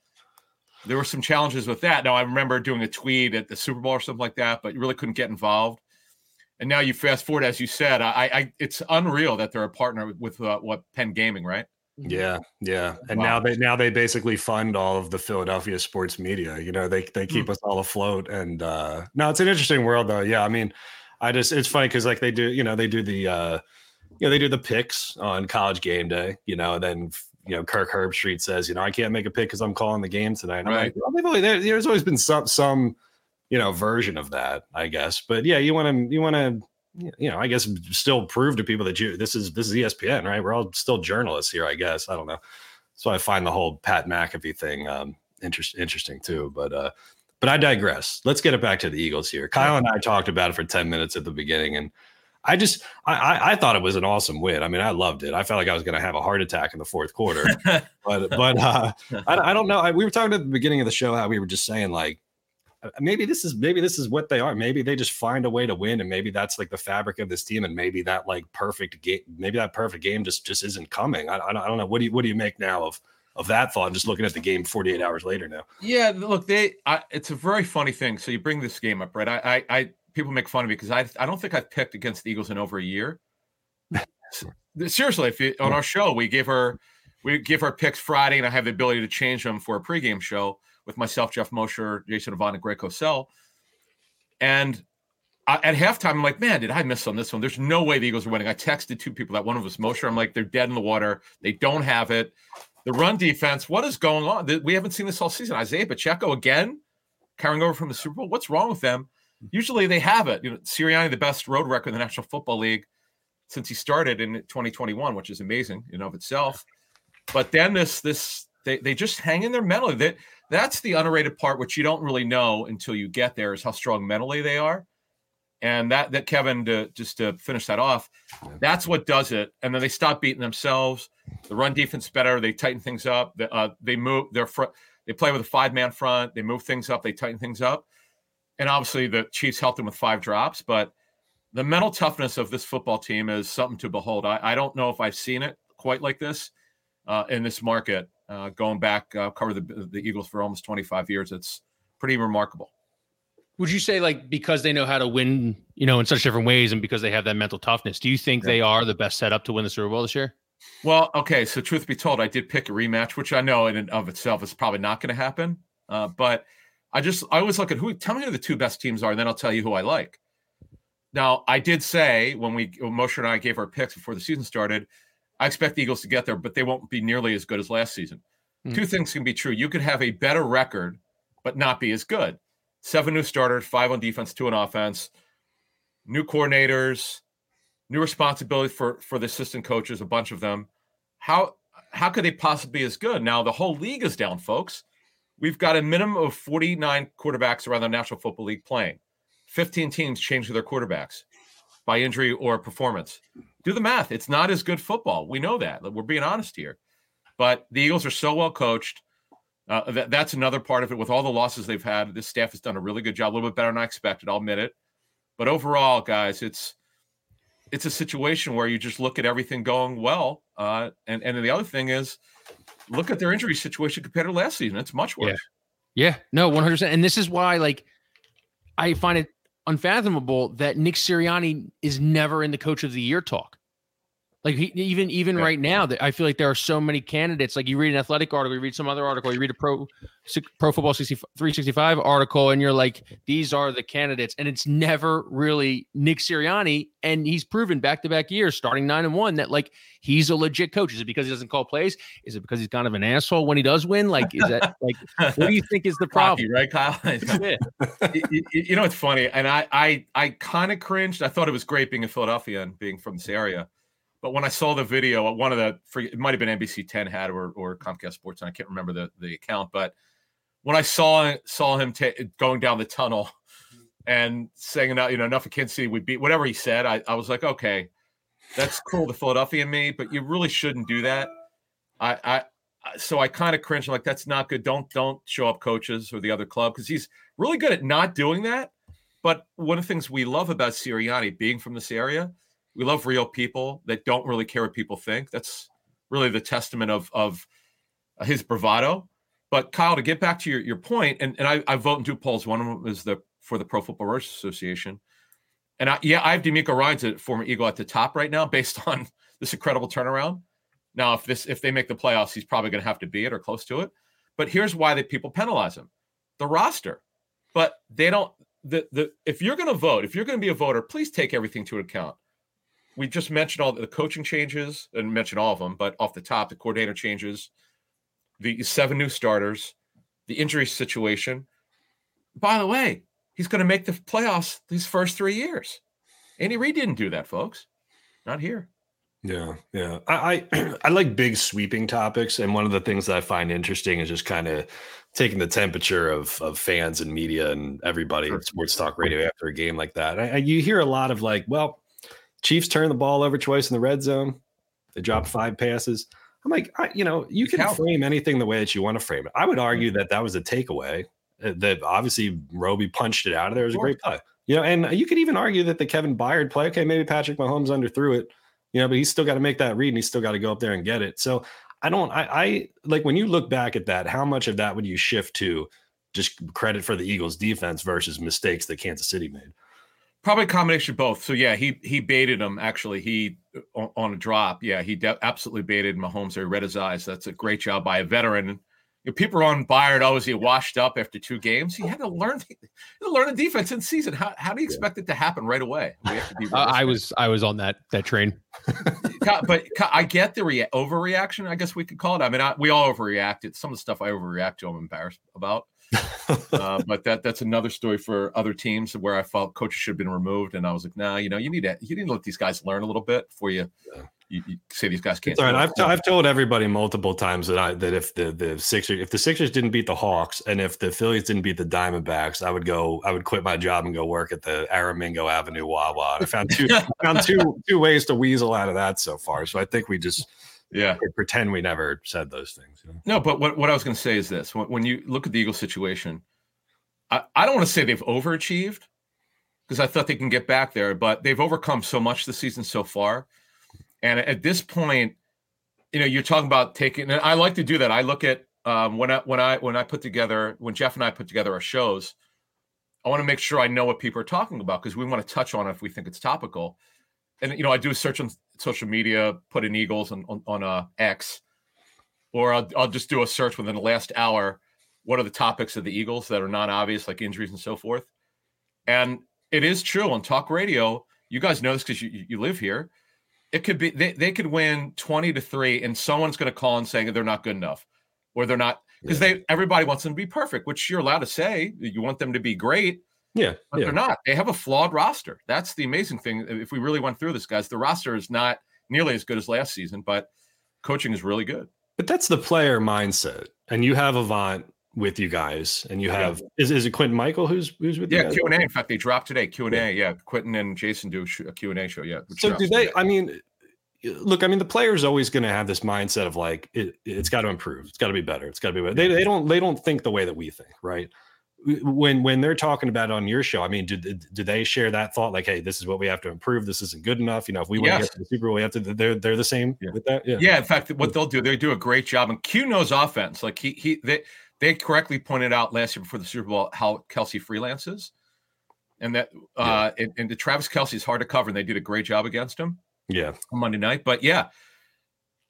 S3: there were some challenges with that. Now I remember doing a tweet at the Super Bowl or something like that, but you really couldn't get involved. And now you fast forward, as you said, I, I it's unreal that they're a partner with uh, what Penn Gaming, right?
S2: Yeah, yeah. And wow. now they now they basically fund all of the Philadelphia sports media. You know, they they keep mm. us all afloat. And uh no, it's an interesting world though. Yeah, I mean, I just it's funny because like they do, you know, they do the uh you know, they do the picks on college game day, you know, and then you know, Kirk Herbstreit says, you know, I can't make a pick because I'm calling the game tonight. And right. I'm like, well, there, there's always been some some you know version of that, I guess. But yeah, you want to you want to you know, I guess still prove to people that you this is this is ESPN, right? We're all still journalists here, I guess. I don't know. So I find the whole Pat McAfee thing um interest, interesting too. But uh but I digress. Let's get it back to the Eagles here. Kyle and I talked about it for 10 minutes at the beginning, and I just I, I thought it was an awesome win. I mean, I loved it. I felt like I was going to have a heart attack in the fourth quarter, but but uh, I, I don't know. I, we were talking at the beginning of the show how we were just saying like Uh, maybe this is maybe this is what they are. Maybe they just find a way to win, and maybe that's like the fabric of this team, and maybe that like perfect game, maybe that perfect game just just isn't coming. I, I, don't know. What do you what do you make now of? Of that thought, I'm just looking at the game 48 hours later now.
S3: Yeah, look, they. I, it's a very funny thing. So you bring this game up, right? I, I, I people make fun of me because I I don't think I've picked against the Eagles in over a year. Seriously, if you, on our show we give her we give our picks Friday, and I have the ability to change them for a pregame show with myself, Jeff Mosher, Jason Avant, and Greg Cosell. And I, at halftime, I'm like, man, did I miss on this one? There's no way the Eagles are winning. I texted two people that one of us Mosher. I'm like, they're dead in the water. They don't have it. The run defense, what is going on? We haven't seen this all season. Isaiah Pacheco again carrying over from the Super Bowl. What's wrong with them? Usually they have it. You know, Sirianni, the best road record in the National Football League since he started in 2021, which is amazing in of itself. But then this this they they just hang in there mentally. That that's the underrated part, which you don't really know until you get there, is how strong mentally they are. And that that Kevin to just to finish that off, that's what does it. And then they stop beating themselves. The run defense better. They tighten things up. They, uh, they move their front. They play with a five man front. They move things up. They tighten things up. And obviously, the Chiefs helped them with five drops. But the mental toughness of this football team is something to behold. I, I don't know if I've seen it quite like this uh, in this market. Uh, going back, uh, cover the the Eagles for almost 25 years. It's pretty remarkable.
S1: Would you say like because they know how to win, you know, in such different ways, and because they have that mental toughness, do you think yeah. they are the best setup to win the Super Bowl this year?
S3: Well, okay. So truth be told, I did pick a rematch, which I know in and of itself is probably not going to happen. Uh, but I just I always look at who. Tell me who the two best teams are, and then I'll tell you who I like. Now, I did say when we when Moshe and I gave our picks before the season started, I expect the Eagles to get there, but they won't be nearly as good as last season. Mm-hmm. Two things can be true. You could have a better record, but not be as good. Seven new starters, five on defense, two on offense, new coordinators, new responsibility for for the assistant coaches, a bunch of them. How how could they possibly be as good? Now the whole league is down, folks. We've got a minimum of 49 quarterbacks around the National Football League playing. 15 teams change their quarterbacks by injury or performance. Do the math. It's not as good football. We know that. We're being honest here. But the Eagles are so well coached. Uh, that, that's another part of it. With all the losses they've had, this staff has done a really good job, a little bit better than I expected. I'll admit it. But overall, guys, it's it's a situation where you just look at everything going well. Uh, and and the other thing is, look at their injury situation compared to last season. It's much worse.
S1: Yeah, yeah. no, one hundred percent. And this is why, like, I find it unfathomable that Nick Sirianni is never in the coach of the year talk. Like he, even even yeah. right now, that I feel like there are so many candidates. Like you read an athletic article, you read some other article, you read a pro pro football 365 article, and you're like, these are the candidates, and it's never really Nick Sirianni, and he's proven back to back years, starting nine and one, that like he's a legit coach. Is it because he doesn't call plays? Is it because he's kind of an asshole when he does win? Like, is that like what do you think is the problem?
S3: right, Kyle? you, you know, it's funny, and I I I kind of cringed. I thought it was great being in Philadelphia and being from this area but when I saw the video, uh, one of the it might have been NBC 10 had or, or Comcast Sports, and I can't remember the, the account. But when I saw saw him going down the tunnel mm-hmm. and saying, you know, enough of Kansas City would beat whatever he said, I, I was like, okay, that's cool, the Philadelphia in me, but you really shouldn't do that. I, I so I kind of cringe. like, that's not good. Don't don't show up coaches or the other club because he's really good at not doing that. But one of the things we love about Sirianni being from this area we love real people that don't really care what people think. That's really the testament of of uh, his bravado. But Kyle, to get back to your, your point, and, and I, I vote in two polls. One of them is the for the Pro Football Writers Association. And I, yeah, I have DeMeco Ryans a former Eagle at the top right now, based on this incredible turnaround. Now, if this if they make the playoffs, he's probably going to have to be it or close to it. But here's why the people penalize him: the roster. But they don't. The the if you're going to vote, if you're going to be a voter, please take everything to account we just mentioned all the coaching changes and mentioned all of them, but off the top, the coordinator changes, the seven new starters, the injury situation. By the way, he's going to make the playoffs these first three years. Andy Reid didn't do that, folks. Not here.
S2: Yeah, yeah. I, I, I like big sweeping topics, and one of the things that I find interesting is just kind of taking the temperature of of fans and media and everybody at sports talk radio after a game like that. I, I, you hear a lot of like, well, Chiefs turn the ball over twice in the red zone. They dropped mm-hmm. five passes. I'm like, I, you know, you can frame anything the way that you want to frame it. I would argue that that was a takeaway. Uh, that obviously Roby punched it out of there. It was a great play. You know, and you could even argue that the Kevin Byard play, okay, maybe Patrick Mahomes underthrew it, you know, but he's still got to make that read and he's still got to go up there and get it. So I don't, I, I like when you look back at that, how much of that would you shift to just credit for the Eagles defense versus mistakes that Kansas City made?
S3: Probably a combination of both. So yeah, he he baited him. Actually, he on, on a drop. Yeah, he de- absolutely baited Mahomes. He read his eyes. That's a great job by a veteran. You know, people are on Byard. He washed up after two games? He had to learn he to learn the defense in season. How, how do you expect yeah. it to happen right away?
S1: Uh, I was I was on that that train.
S3: but I get the rea- overreaction. I guess we could call it. I mean, I, we all overreacted. Some of the stuff I overreact to, I'm embarrassed about. uh, but that that's another story for other teams where I felt coaches should have been removed, and I was like, nah, you know, you need to you need to let these guys learn a little bit before you. Yeah. You, you, say these guys can't.
S2: All right, I've, t- I've told everybody multiple times that I that if the the Sixers if the Sixers didn't beat the Hawks and if the Phillies didn't beat the Diamondbacks, I would go I would quit my job and go work at the Aramingo Avenue Wawa. I found two found two two ways to weasel out of that so far. So I think we just
S3: Yeah.
S2: pretend we never said those things. You know?
S3: No, but what, what I was going to say is this: when, when you look at the Eagles situation, I, I don't want to say they've overachieved because I thought they can get back there, but they've overcome so much this season so far. And at this point, you know, you're talking about taking. And I like to do that. I look at um, when I when I when I put together when Jeff and I put together our shows. I want to make sure I know what people are talking about because we want to touch on it if we think it's topical. And you know, I do a search on social media, put in Eagles on on, on uh, X, or I'll I'll just do a search within the last hour. What are the topics of the Eagles that are not obvious, like injuries and so forth? And it is true on talk radio. You guys know this because you, you live here. It could be they, they could win 20 to 3, and someone's going to call and saying they're not good enough or they're not because yeah. they everybody wants them to be perfect, which you're allowed to say. You want them to be great.
S2: Yeah.
S3: But
S2: yeah.
S3: they're not. They have a flawed roster. That's the amazing thing. If we really went through this, guys, the roster is not nearly as good as last season, but coaching is really good.
S2: But that's the player mindset. And you have Avant with you guys, and you have yeah. is, is it Quintin Mikell who's who's with
S3: yeah
S2: you?
S3: Q and A. In fact, they dropped today. Q and A. Yeah, Quintin and Jason do a Q and A show. Yeah.
S2: So do they? Today. I mean, look, I mean, the player is always going to have this mindset of like it, has got to improve. It's got to be better. It's got to be better. They, they don't they don't think the way that we think, right? When when they're talking about it on your show, I mean, do, do they share that thought? Like, hey, this is what we have to improve. This isn't good enough. You know, if we want yes. to get to the Super Bowl, we have to. They're they're the same
S3: yeah.
S2: with that.
S3: Yeah. Yeah. In fact, what they'll do, they do a great job. And Q knows offense. Like he he they they correctly pointed out last year before the Super Bowl how Kelce freelances, and that uh yeah. and, and the Travis Kelce is hard to cover, and they did a great job against him.
S2: Yeah,
S3: on Monday night. But yeah,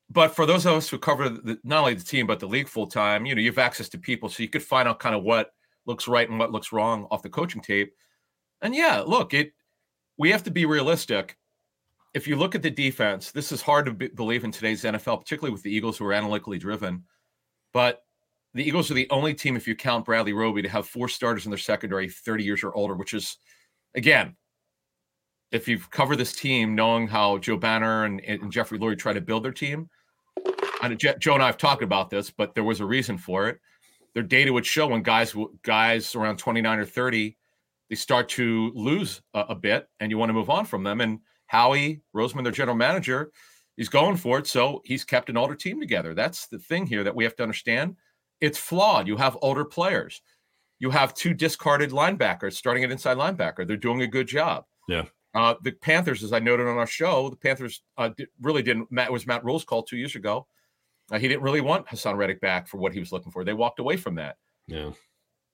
S3: but for those of us who cover the, not only the team but the league full time, you know, you have access to people, so you could find out kind of what looks right and what looks wrong off the coaching tape. And yeah, look, it we have to be realistic. If you look at the defense, this is hard to be, believe in today's NFL, particularly with the Eagles who are analytically driven. But the Eagles are the only team, if you count Bradley Roby, to have four starters in their secondary 30 years or older, which is, again, if you've covered this team, knowing how Joe Banner and, and Jeffrey Lurie try to build their team, and Joe and I have talked about this, but there was a reason for it. Their data would show when guys guys around 29 or 30, they start to lose a, a bit, and you want to move on from them. And Howie Roseman, their general manager, he's going for it, so he's kept an older team together. That's the thing here that we have to understand. It's flawed. You have older players. You have two discarded linebackers starting at inside linebacker. They're doing a good job.
S2: Yeah.
S3: Uh, the Panthers, as I noted on our show, the Panthers uh, really didn't. Matt was Matt Rhule's call two years ago. Uh, he didn't really want Haason Reddick back for what he was looking for. They walked away from that.
S2: Yeah.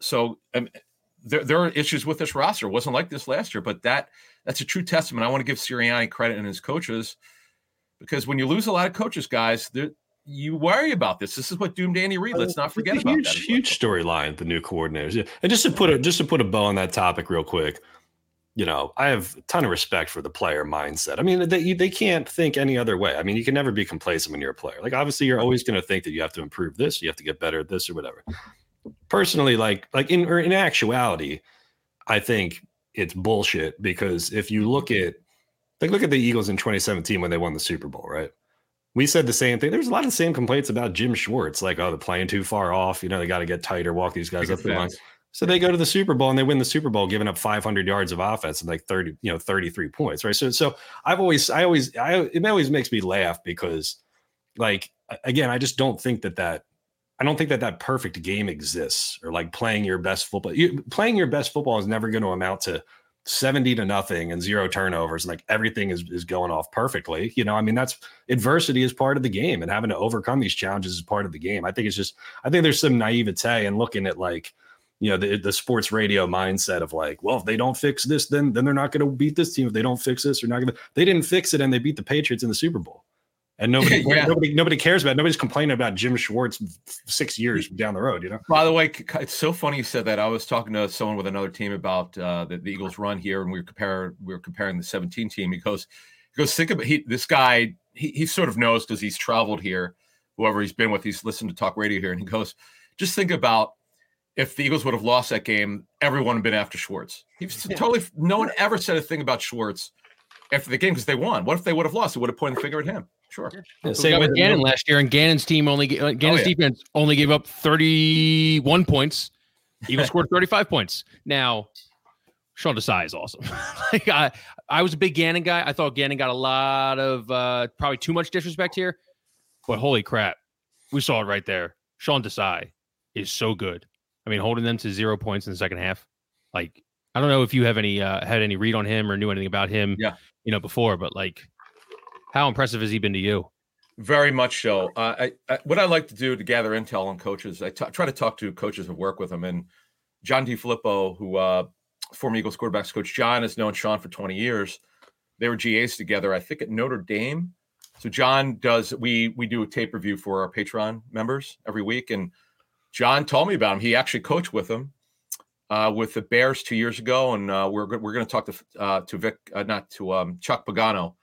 S3: So um, there, there are issues with this roster. It wasn't like this last year, but that that's a true testament. I want to give Sirianni credit and his coaches because when you lose a lot of coaches, guys, you worry about this. This is what doomed Andy Reid. Let's not forget about
S2: huge,
S3: that.
S2: Huge storyline. The new coordinators. Yeah. And just to put a just to put a bow on that topic, real quick you know, I have a ton of respect for the player mindset. I mean, they they can't think any other way. I mean, you can never be complacent when you're a player. Like, obviously, you're always going to think that you have to improve this, you have to get better at this, or whatever. Personally, like like in or in actuality, I think it's bullshit because if you look at like look at the Eagles in 2017 when they won the Super Bowl, right? We said the same thing. There's a lot of the same complaints about Jim Schwartz, like, oh, they're playing too far off. You know, they got to get tighter, walk these guys up the line. So they go to the Super Bowl and they win the Super Bowl, giving up 500 yards of offense and like 30, you know, 33 points, right? So, so I've always, I always, I it always makes me laugh because, like, again, I just don't think that that, I don't think that that perfect game exists or like playing your best football. You, playing your best football is never going to amount to 70 to nothing and zero turnovers. Like everything is is going off perfectly. You know, I mean, that's adversity is part of the game and having to overcome these challenges is part of the game. I think it's just, I think there's some naivete and looking at like you know the, the sports radio mindset of like well if they don't fix this then then they're not going to beat this team. If they don't fix this they're not going to they didn't fix it and they beat the patriots in the super bowl. And nobody yeah. nobody nobody cares about it. nobody's complaining about jim schwartz six years down the road you know?
S3: By the way it's so funny you said that. I was talking to someone with another team about uh, the, the eagles run here and we were comparing we were comparing the 17 team. He goes he goes think about he this guy he, he sort of knows because he's traveled here whoever he's been with he's listened to talk radio here. And he goes just think about if the Eagles would have lost that game, everyone would have been after Schwartz. He's yeah. totally no one ever said a thing about Schwartz after the game because they won. What if they would have lost? It would have pointed the finger at him. Sure.
S1: Yeah, same with Gannon last year, and Gannon's team only uh, Gannon's oh, yeah. defense only gave up 31 points. Eagles scored 35 points. Now, Sean Desai is awesome. like I, I was a big Gannon guy. I thought Gannon got a lot of uh, probably too much disrespect here. But holy crap, we saw it right there. Sean Desai is so good. I mean, holding them to zero points in the second half. Like, I don't know if you have any uh, had any read on him or knew anything about him.
S3: Yeah.
S1: you know, before, but like, how impressive has he been to you?
S3: Very much so. Uh, I, I, what I like to do to gather intel on coaches, I t- try to talk to coaches and work with them. And John DeFilippo, who uh, former Eagles quarterbacks coach, John has known Sean for 20 years. They were GAs together, I think, at Notre Dame. So John does. We we do a tape review for our Patreon members every week, and John told me about him. He actually coached with him uh, with the Bears two years ago, and uh, we're we're going to talk to uh, to Vic, uh, not to um, Chuck Pagano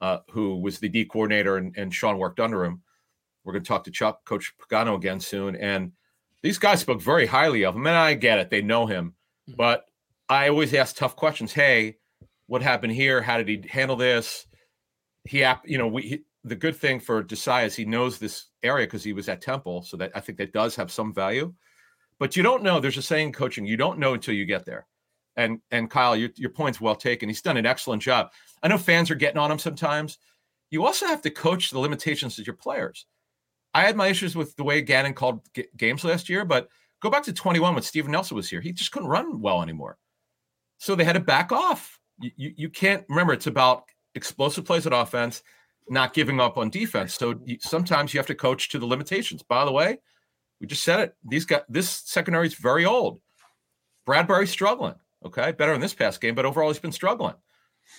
S3: uh, who was the D coordinator and, and Sean worked under him. We're going to talk to Chuck, Coach Pagano again soon. And these guys spoke very highly of him. And I get it, they know him. Mm-hmm. But I always ask tough questions. Hey, what happened here? How did he handle this? He, you know, we, the good thing for Desai is he knows this area because he was at Temple. So that I think that does have some value. But you don't know. There's a saying coaching, you don't know until you get there. And and Kyle, your, your point's well taken. He's done an excellent job. I know fans are getting on him sometimes. You also have to coach the limitations of your players. I had my issues with the way Gannon called g- games last year, but go back to 21 when Steven Nelson was here. He just couldn't run well anymore. So they had to back off. You, you, you can't remember it's about explosive plays at offense, not giving up on defense. So sometimes you have to coach to the limitations. By the way, we just said it. These guys, this secondary is very old. Bradberry's struggling. Okay, better in this past game, but overall he's been struggling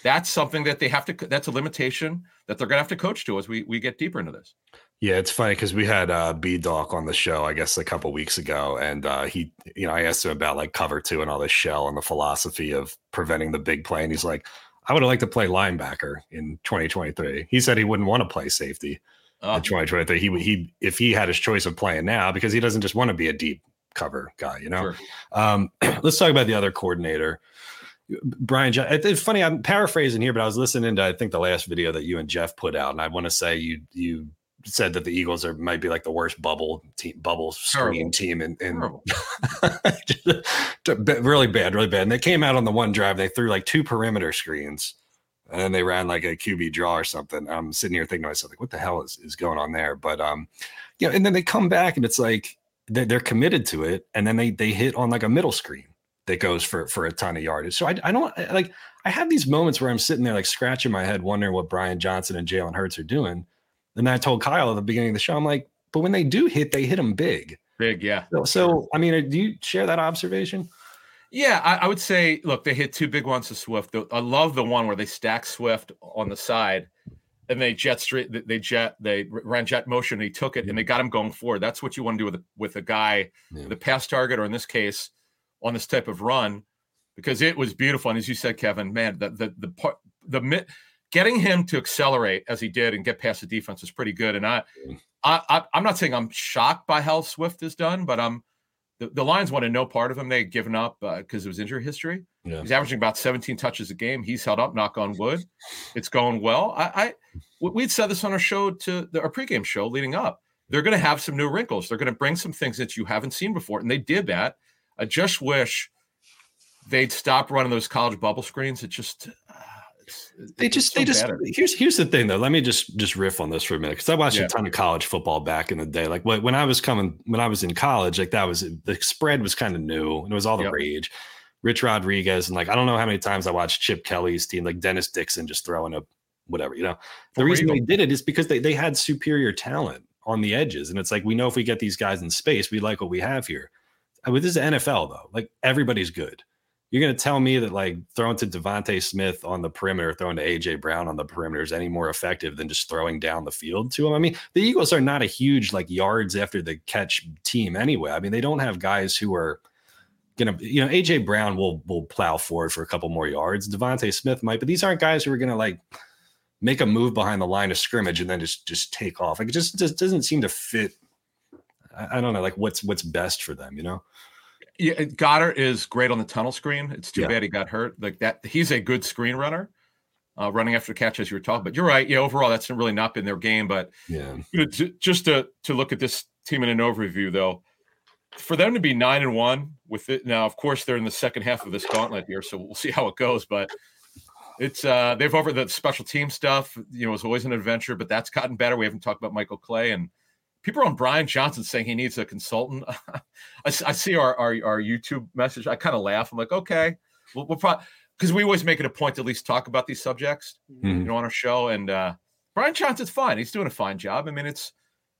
S3: that's something that they have to that's a limitation that they're going to have to coach to as we we get deeper into this
S2: yeah it's funny because we had uh b doc on the show i guess a couple weeks ago and uh he you know i asked him about like cover two and all this shell and the philosophy of preventing the big play and he's like i would have liked to play linebacker in 2023 he said he wouldn't want to play safety uh, in 2023 he he if he had his choice of playing now because he doesn't just want to be a deep cover guy you know sure. um let's talk about the other coordinator Brian, it's funny. I'm paraphrasing here, but I was listening to I think the last video that you and Jeff put out, and I want to say you you said that the Eagles are might be like the worst bubble team, bubble screen team, and, and really bad, really bad. And they came out on the one drive, they threw like two perimeter screens, and then they ran like a QB draw or something. I'm sitting here thinking to myself, like, what the hell is is going on there? But um, you know, and then they come back and it's like they're, they're committed to it, and then they they hit on like a middle screen that goes for for a ton of yardage. So I, I don't like I have these moments where I'm sitting there like scratching my head, wondering what Brian Johnson and Jalen Hurts are doing. And then I told Kyle at the beginning of the show, I'm like, but when they do hit, they hit them big.
S3: Big, yeah.
S2: So, so I mean, uh, do you share that observation?
S3: Yeah, I, I, would say, look, they hit two big ones to Swift. I love the one where they stack Swift on the side and they jet straight, they jet, they ran jet motion. he took it and they got him going forward. That's what you want to do with a, with a guy, yeah. the pass target, or in this case, on this type of run because it was beautiful. And as you said, Kevin, man, the the the part the getting him to accelerate as he did and get past the defense is pretty good. And I, I, I am not saying I'm shocked by how Swift is done, but I'm the, the Lions wanted no part of him. They had given up because uh, it was injury history. Yeah. He's averaging about 17 touches a game. He's held up, knock on wood. It's going well. I, I we'd said this on our show to the, our pregame show leading up. They're going to have some new wrinkles. They're going to bring some things that you haven't seen before, and they did that. I just wish they'd stop running those college bubble screens. It just
S2: they just they just better. here's here's the thing though. Let me just just riff on this for a minute because I watched yeah. a ton of college football back in the day. Like when I was coming when I was in college, like that was the spread was kind of new and it was all the yep. rage. Rich Rodriguez and like I don't know how many times I watched Chip Kelly's team, like Dennis Dixon just throwing a whatever, you know. The reason they did it is because they they had superior talent on the edges. And it's like we know if we get these guys in space, we like what we have here. I mean, this is NFL though. Like everybody's good. You're going to tell me that like throwing to DeVonta Smith on the perimeter, throwing to AJ Brown on the perimeter is any more effective than just throwing down the field to him? I mean, the Eagles are not a huge like yards after the catch team anyway. I mean, they don't have guys who are gonna, you know, AJ Brown will will plow forward for a couple more yards. DeVonta Smith might, but these aren't guys who are gonna like make a move behind the line of scrimmage and then just just take off. Like it just just doesn't seem to fit I, I don't know, like what's what's best for them, you know?
S3: Yeah, Goedert is great on the tunnel screen. It's too yeah. bad he got hurt. Like that, he's a good screen runner, uh, running after the catch as you were talking. But you're right. Yeah, overall, that's really not been their game. But
S2: yeah,
S3: you know, to, just to to look at this team in an overview, though, for them to be nine and one with it now, of course, they're in the second half of this gauntlet here, so we'll see how it goes. But it's uh they've over the special team stuff. You know, it was always an adventure, but that's gotten better. We haven't talked about Michael Clay and people are on Brian Johnson saying he needs a consultant. I, I, see our, our, our YouTube message. I kind of laugh. I'm like, okay, we'll, we'll probably because we always make it a point to at least talk about these subjects, mm-hmm. you know, on our show. And uh, Brian Johnson's fine. He's doing a fine job. I mean, it's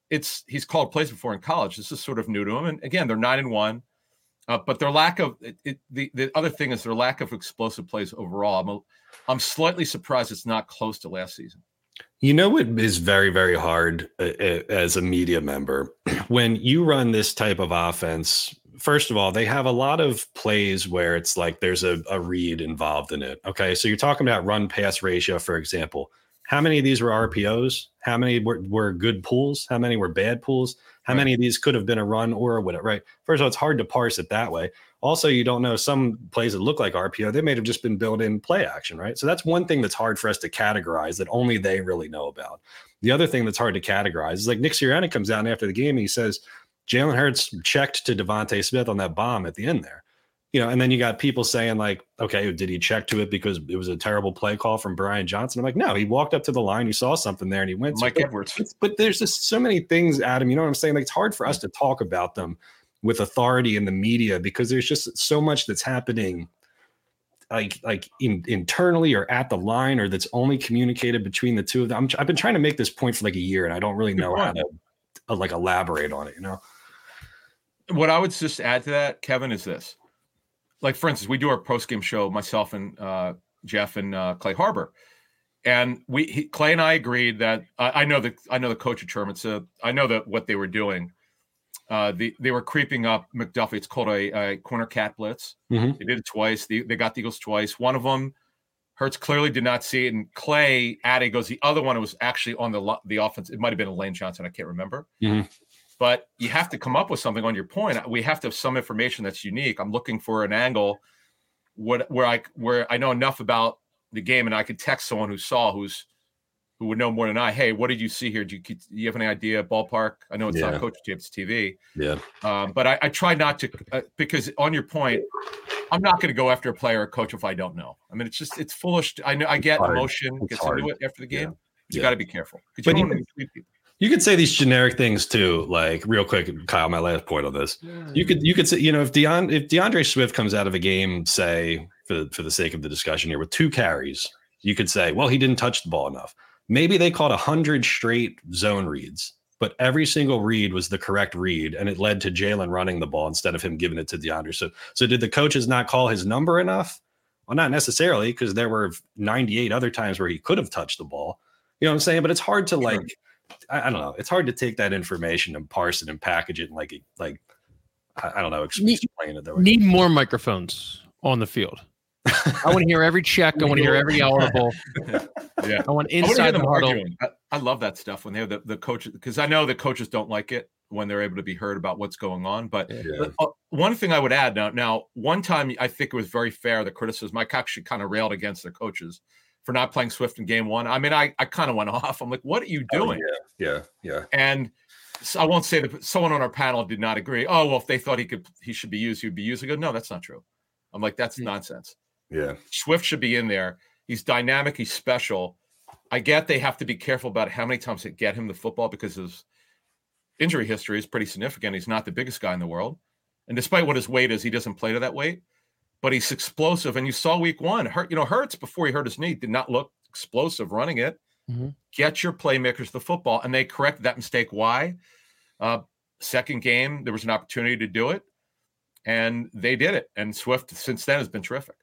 S3: it's he's called plays before in college. This is sort of new to him. And again, they're nine and one. Uh, but their lack of it, it, the the other thing is their lack of explosive plays overall. I'm a, I'm slightly surprised it's not close to last season.
S2: You know what is very very hard uh, uh, as a media member when you run this type of offense. First of all, they have a lot of plays where it's like there's a, a read involved in it. Okay, so you're talking about run pass ratio, for example. How many of these were RPOs? How many were, were good pools? How many were bad pulls? How right. many of these could have been a run or a whatever? Right. First of all, it's hard to parse it that way. Also, you don't know some plays that look like RPO, they may have just been built in play action, right? So that's one thing that's hard for us to categorize that only they really know about. The other thing that's hard to categorize is like Nick Sirianni comes out after the game and he says, Jalen Hurts checked to DeVonta Smith on that bomb at the end there you know, and then you got people saying like, okay, did he check to it because it was a terrible play call from Brian Johnson? I'm like, no, he walked up to the line, he saw something there, and he went.
S3: Mike Edwards.
S2: But there's just so many things, Adam. You know what I'm saying? Like it's hard for us to talk about them with authority in the media because there's just so much that's happening like like in, internally or at the line or that's only communicated between the two of them. i have been trying to make this point for like a year and I don't really know how to uh, like elaborate on it. You know,
S3: what I would just add to that, Kevin, is this: like for instance, we do our post game show, myself and uh, Jeff and uh, Clay Harbor, and we he, Clay and I agreed that I, I know the I know the coach of Sherman, so I know that what they were doing. Uh, the, they were creeping up McDuffie. It's called a, a corner cat blitz. Mm-hmm. They did it twice. They, they got the Eagles twice. One of them, Hurts clearly did not see it, and Clay added goes. The other one it was actually on the the offense. It might have been a Lane Johnson. I can't remember. Mm-hmm but you have to come up with something on your point. We have to have some information that's unique. I'm looking for an angle what where I where I know enough about the game and I could text someone who saw who's who would know more than I. Hey, what did you see here? Do you, do you have any idea? Ballpark? I know it's yeah. not coach it's TV.
S2: Yeah.
S3: Um, but I, I, try not to uh, because on your point, I'm not going to go after a player or coach if I don't know. I mean, it's just it's foolish. I know I get emotion gets hard. into it after the game. Yeah. You yeah. got to be careful
S2: because you don't want to people. You could say these generic things too, like real quick, Kyle. My last point on this, yeah, you could you could say, you know, if Deon if DeAndre Swift comes out of a game, say for for the sake of the discussion here, with two carries, you could say, well, he didn't touch the ball enough. Maybe they caught a hundred straight zone reads, but every single read was the correct read, and it led to Jalen running the ball instead of him giving it to DeAndre. So, so did the coaches not call his number enough? Well, not necessarily, because there were 98 other times where he could have touched the ball. You know what I'm saying? But it's hard to like I, I, don't know. It's hard to take that information and parse it and package it and like like I, I don't know explain
S1: need, it though. Need more microphones on the field. I want to hear every check. I want to hear every audible. yeah, I want inside I the huddle.
S3: I, I, love that stuff when they have the, the coaches because I know the coaches don't like it when they're able to be heard about what's going on. But yeah. uh, one thing I would add now, now one time I think it was very fair the criticism. Mike actually kind of railed against the coaches for not playing Swift in game one. I mean, I, I kind of went off. I'm like, what are you oh, doing?
S2: Oh, yeah, yeah, yeah.
S3: And so I won't say that someone on our panel did not agree. Oh, well, if they thought he could, he should be used, he would be used. I go, no, that's not true. I'm like, that's hmm. nonsense.
S2: Yeah.
S3: Swift should be in there. He's dynamic. He's special. I get they have to be careful about how many times they get him the football because his injury history is pretty significant. He's not the biggest guy in the world. And despite what his weight is, he doesn't play to that weight but he's explosive. And you saw week one, hurt, you know, Hurts before he hurt his knee did not look explosive running it. Mm-hmm. Get your playmakers the football. And they corrected that mistake. Why? Uh, second game, there was an opportunity to do it, and they did it. And Swift since then has been terrific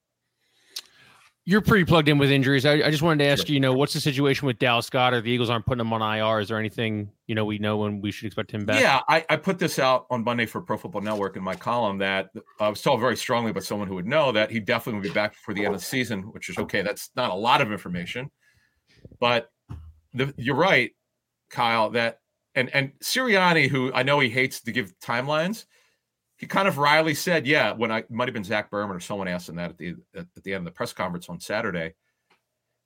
S1: you're pretty plugged in with injuries. I, I just wanted to ask you, you know, what's the situation with Dallas Goedert? The Eagles aren't putting him on IR. Is there anything, you know, we know when we should expect him back?
S3: Yeah, I, I put this out on Monday for Pro Football Network in my column that I was told very strongly by someone who would know that he definitely would be back for the end of the season, which is okay. That's not a lot of information, but the, you're right, Kyle, that and and Sirianni, who I know he hates to give timelines, kind of Riley said, "Yeah." When I might have been Zach Berman or someone him that at the at, the end of the press conference on Saturday,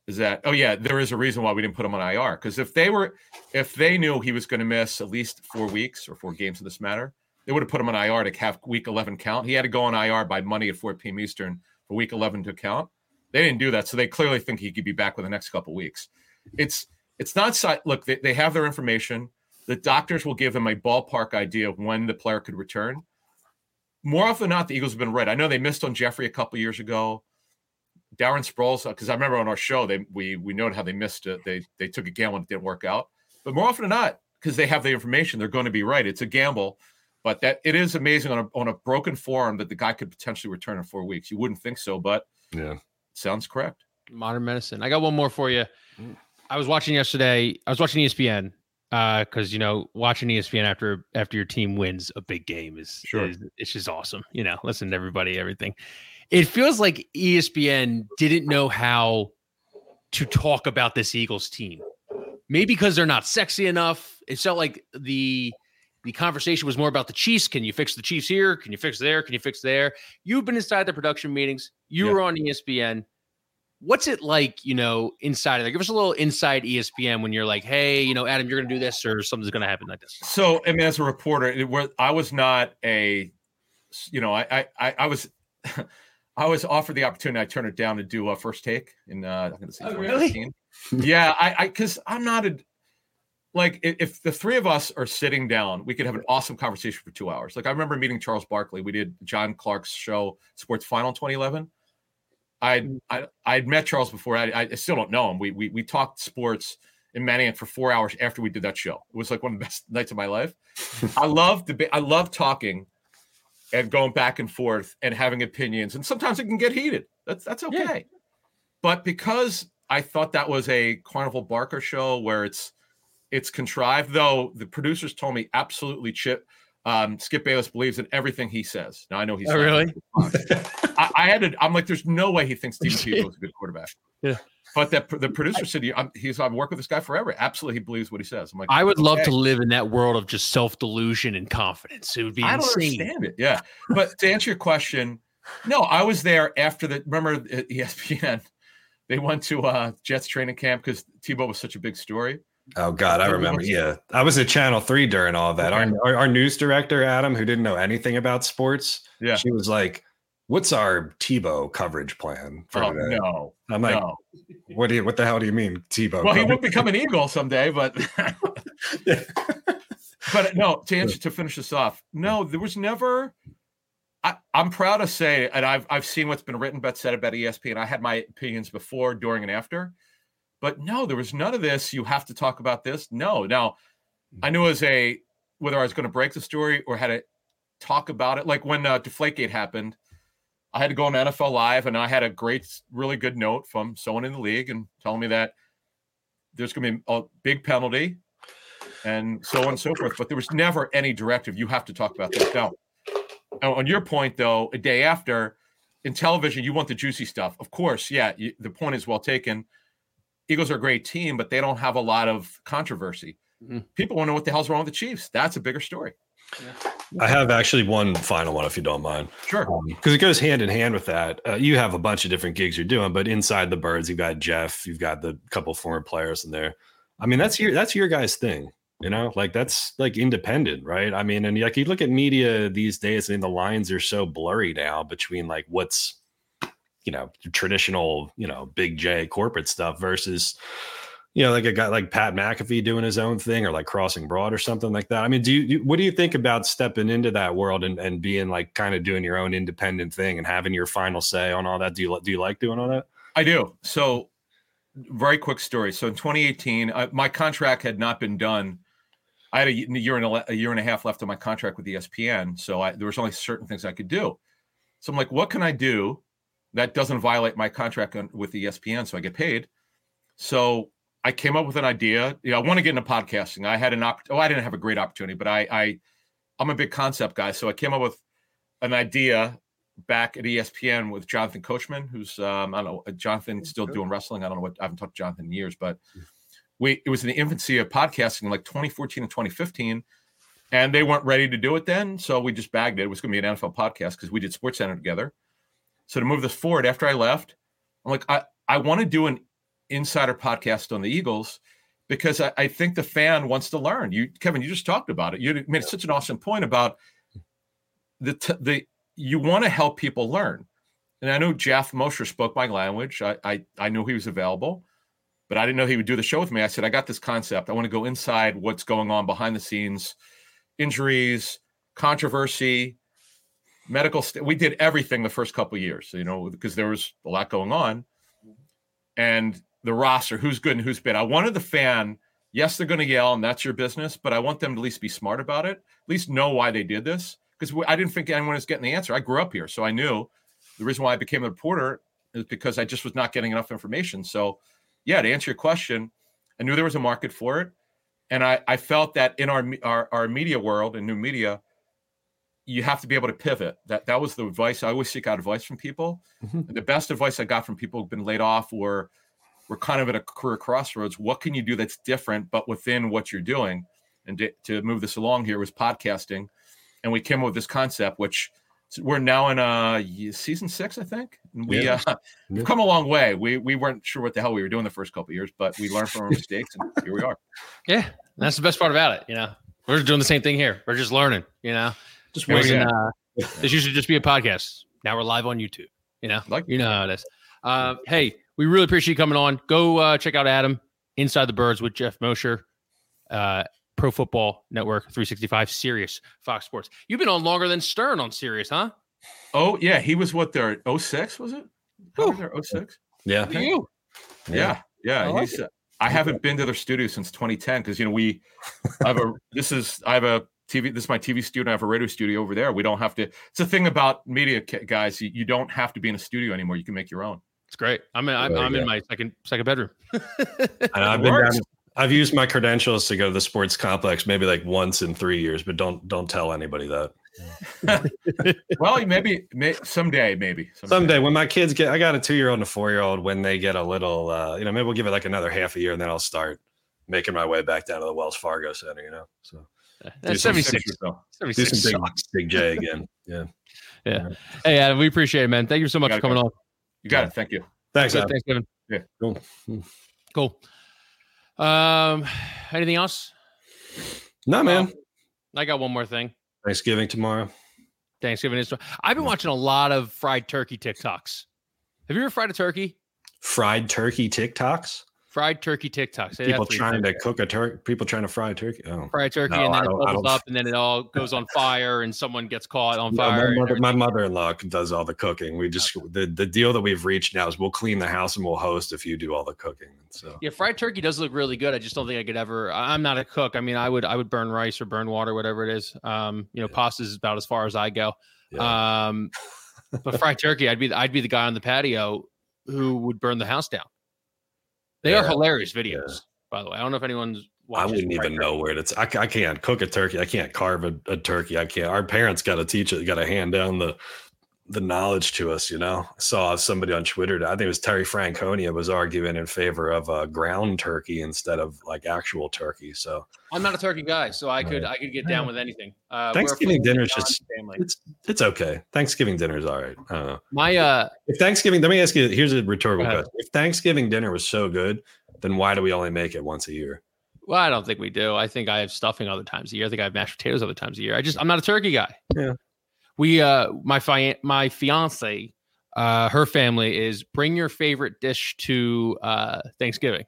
S3: is that oh yeah, there is a reason why we didn't put him on IR because if they were if they knew he was going to miss at least four weeks or four games of this matter, they would have put him on IR to have Week 11 count. He had to go on IR by Monday at 4 p.m. Eastern for Week 11 to count. They didn't do that, so they clearly think he could be back within the next couple weeks. It's it's not look. They, they have their information. The doctors will give them a ballpark idea of when the player could return. More often than not, the Eagles have been right. I know they missed on Jeffery a couple years ago. Darren Sproles, because I remember on our show they we we noted how they missed it. They they took a gamble and it didn't work out. But more often than not, because they have the information, they're going to be right. It's a gamble, but that it is amazing on a on a broken forearm that the guy could potentially return in four weeks. You wouldn't think so, but
S2: Yeah.
S3: sounds correct.
S1: Modern medicine. I got one more for you. Mm. I was watching yesterday. I was watching ESPN Uh, because you know watching ESPN after after your team wins a big game is,
S3: Sure.
S1: is it's just awesome. You know, listen to everybody, everything. It feels like ESPN didn't know how to talk about this Eagles team. Maybe because they're not sexy enough. It felt like the the conversation was more about the Chiefs. Can you fix the Chiefs here? Can you fix there? Can you fix there? You've been inside the production meetings. You
S3: Yeah.
S1: were on ESPN what's it like, you know, inside of there? Give us a little inside ESPN when you're like, hey, you know, Adam, you're going to do this or something's going to happen like this.
S3: So, I mean, as a reporter, it was I was not a, you know, I I I, I was. I was offered the opportunity. I turned it down to do a first take in uh, I'm going to say
S1: Oh, really?
S3: yeah, I I because I'm not a like if the three of us are sitting down, we could have an awesome conversation for two hours. Like I remember meeting Charles Barkley. We did John Clark's show, Sports Final 2011. I mm. I I'd met Charles before. I, I still don't know him. We we we talked sports in Manningham for four hours after we did that show. It was like one of the best nights of my life. I love debate. I love talking and going back and forth and having opinions. And sometimes it can get heated. That's that's
S1: Yeah.
S3: okay. But because I thought that was a Carnival Barker show where it's it's contrived, though the producers told me absolutely chip. Um, Skip Bayless believes in everything he says. Now I know he's
S1: Oh, really?
S3: I, I had to. I'm like, there's no way he thinks Stephen Tebow is a good quarterback.
S1: Yeah.
S3: But that the producer said, "You- I'm, he's I've worked with this guy forever. Absolutely, he believes what he says. I'm like,
S1: I would love to live in that world of just self delusion and confidence. It would be
S3: I don't
S1: insane.
S3: understand it. Yeah. But to answer your question, no, I was there after the. Remember ESPN, they went to uh Jets training camp because Tebow was such a big story.
S2: Oh God, I remember. Yeah, I was at Channel Three during all that. Our, our our news director Adam, who didn't know anything about sports,
S3: Yeah.
S2: she was like, "What's our Tebow coverage plan for
S3: Oh
S2: today?"
S3: no,
S2: I'm like,
S3: no.
S2: "What do you? What the hell do you mean Tebow?"
S3: Well, he
S2: coverage?"
S3: would become an Eagle someday, but but no. To answer to finish this off, no, there was never. I, I'm proud to say, and I've I've seen what's been written but said about ESPN. I had my opinions before, during, and after, but no, there was none of this. You have to talk about this. No, now I knew as a whether I was going to break the story or had to talk about it. Like when uh, Deflategate happened, I had to go on NFL Live, and I had a great, really good note from someone in the league and telling me that there's going to be a big penalty and so on and so forth. But there was never any directive. You have to talk about this. Now, now, on your point, though, a day after in television, you want the juicy stuff. Of course, yeah, you, the point is well taken. Eagles are a great team, but they don't have a lot of controversy.
S1: Mhm.
S3: People want to know what the hell's wrong with the Chiefs. That's a bigger story.
S2: I have actually one final one, if you don't mind.
S3: Sure.
S2: because it goes hand in hand with that. Uh, you have a bunch of different gigs you're doing, but inside the birds, you've got Jeff, you've got the couple former players in there. I mean, that's your that's your guys' thing, you know, like that's like independent, right? I mean, and like you look at media these days, I mean, the lines are so blurry now between like what's you know traditional, you know, big J corporate stuff versus you know, like a guy like Pat McAfee doing his own thing or like crossing broad or something like that. I mean, do you, what do you think about stepping into that world and, and being like kind of doing your own independent thing and having your final say on all that? Do you, do you like doing all that?
S3: I do. So, very quick story. So, in 2018, uh, my contract had not been done. I had a year and a, a year and a half left on my contract with ESPN, so I, there was only certain things I could do. So I'm like, what can I do that doesn't violate my contract on, with ESPN, so I get paid? So I came up with an idea. You know, I want to get into podcasting. I had an opp- oh, I didn't have a great opportunity, but I, I I'm a big concept guy, so I came up with an idea back at ESPN with Jonathan Coachman, who's um, I don't know, Jonathan still doing wrestling. I don't know what I haven't talked to Jonathan in years, but we it was in the infancy of podcasting like 2014 and 2015. And they weren't ready to do it then. So we just bagged it. It was going to be an NFL podcast because we did Sports Center together. So to move this forward, after I left, I'm like, I, I want to do an insider podcast on the Eagles because I, I think the fan wants to learn. You, Kevin, you just talked about it. You made such an awesome point about the t- the you want to help people learn. and I knew Jeff Mosher spoke my language. I, I I knew he was available, but I didn't know he would do the show with me. I said, I got this concept. I want to go inside what's going on behind the scenes, injuries, controversy, medical. St- we did everything the first couple years, you know, because there was a lot going on, and the roster, who's good and who's bad. I wanted the fan. Yes, they're going to yell, and that's your business, but I want them to at least be smart about it. At least know why they did this, because I didn't think anyone was getting the answer. I grew up here, so I knew the reason why I became a reporter is because I just was not getting enough information. So, yeah, to answer your question, I knew there was a market for it, and I, I felt that in our, our our media world and new media, you have to be able to pivot. That that was the advice I always seek out advice from people.
S2: Mhm.
S3: The best advice I got from people who've been laid off or were kind of at a career crossroads. What can you do that's different, but within what you're doing? And to, to move this along here was podcasting, and we came up with this concept, which we're now in uh season six, I think. And we
S2: Yeah.
S3: uh, we've come a long way. We we weren't sure what the hell we were doing the first couple of years, but we learned from our mistakes, and here we are.
S1: Yeah, that's the best part about it. You know, we're just doing the same thing here. We're just learning. You know,
S2: Just
S1: And we
S2: winging
S1: can, uh, this used to just be a podcast. Now we're live on YouTube. You know,
S3: Like-
S1: you know how it is. Uh, hey, we really appreciate you coming on. Go uh, check out Adam Inside the Birds with Geoff Mosher, uh, Pro Football Network 365, Sirius, Fox Sports. You've been on longer than Stern on Sirius, huh?
S3: Oh yeah, he was what there 06, was it? How was there 06?
S2: Yeah.
S1: You.
S3: Yeah, yeah.
S1: I like
S3: he's, uh, I haven't been to their studio since 2010 because you know we I have a this is I have a TV this is my TV studio I have a radio studio over there. We don't have to. It's the thing about media guys. You, you don't have to be in a studio anymore. You can make your own.
S1: It's great. I'm in, I'm,
S2: There
S1: I'm in my second second bedroom.
S2: And I've been down, I've used my credentials to go to the sports complex maybe like once in three years, but don't don't tell anybody that.
S3: Well, maybe may, someday, maybe
S2: Someday when my kids get, I got a two year old and a four year old. When they get a little, uh, you know, maybe we'll give it like another half a year, and then I'll start making my way back down to the Wells Fargo Center. You know, so
S1: That's
S2: some
S1: 76.
S2: Do
S1: 76
S2: some big, big J again. Yeah, Yeah.
S1: Hey, Adam, we appreciate it, man. Thank you so much
S3: Got
S1: for coming
S3: guys.
S1: on.
S3: you got it. Thank you.
S2: thanks. Adam.
S1: Thanksgiving.
S3: Yeah.
S2: Cool.
S1: Cool. Um, anything else?
S2: No, man.
S1: I got one more thing.
S2: Thanksgiving tomorrow.
S1: Thanksgiving is. I've been watching a lot of fried turkey TikToks. Have you ever fried a turkey?
S2: Fried turkey TikToks.
S1: Fried turkey TikToks.
S2: People trying to cook a turkey. People trying to fry a turkey. Oh.
S1: fried turkey,
S2: No,
S1: and then it bubbles up, and then it all goes on fire, and someone gets caught on
S2: No,
S1: fire.
S2: my, mother,
S1: everything.
S2: mother-in-law does all the cooking. We just the, the deal that we've reached now is we'll clean the house and we'll host if you do all the cooking. So
S1: Yeah, fried turkey does look really good. I just don't think I could ever. I'm not a cook. I mean, I would I would burn rice or burn water, whatever it is. Um, you know,
S2: Yeah.
S1: pasta is about as far as I go.
S2: yeah.
S1: Um, but fried turkey, I'd be I'd be the guy on the patio who would burn the house down. They are hilarious videos, by the way. I don't know if anyone's.
S2: I wouldn't even know where it's. I, I can't cook a turkey. I can't carve a, a turkey. I can't. Our parents got to teach it. Got to hand down the the knowledge to us. You know, I saw somebody on Twitter. I think it was Terry Francona was arguing in favor of a ground turkey instead of like actual turkey. So
S1: I'm not a turkey guy, so I could
S2: Right.
S1: I could get down with anything. Uh,
S2: Thanksgiving dinner
S1: is
S2: just-
S1: family.
S2: it's it's okay. Thanksgiving dinner is all right. I don't know.
S1: My uh,
S2: If Thanksgiving, let me ask you. Here's a rhetorical question: If Thanksgiving dinner was so good, then why do we only make it once a year?
S1: well, I don't think we do. I think I have stuffing other times a year. I think I have mashed potatoes other times a year. I just I'm not a turkey guy.
S2: Yeah.
S1: We uh, my fi- my fiance, uh, her family is bring your favorite dish to uh Thanksgiving.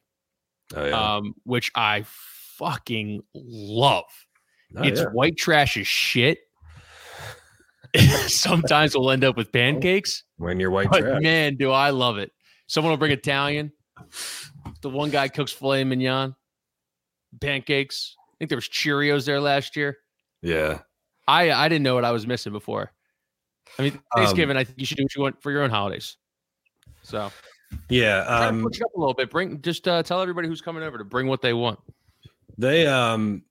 S2: Oh yeah.
S1: um, which I fucking love.
S2: Oh,
S1: it's
S2: yeah.
S1: white trash as shit. Sometimes we'll end up with pancakes,
S2: when you're white trash.
S1: man, do I love it. Someone will bring Italian. The one guy cooks filet mignon, pancakes. I think there was Cheerios there last year.
S2: Yeah.
S1: I I didn't know what I was missing before. I mean,
S2: Um,
S1: Thanksgiving. I think you should do what you want for your own holidays. So
S2: Yeah. Um,
S1: push up a little bit. Bring just uh, tell everybody who's coming over to bring what they want.
S2: They um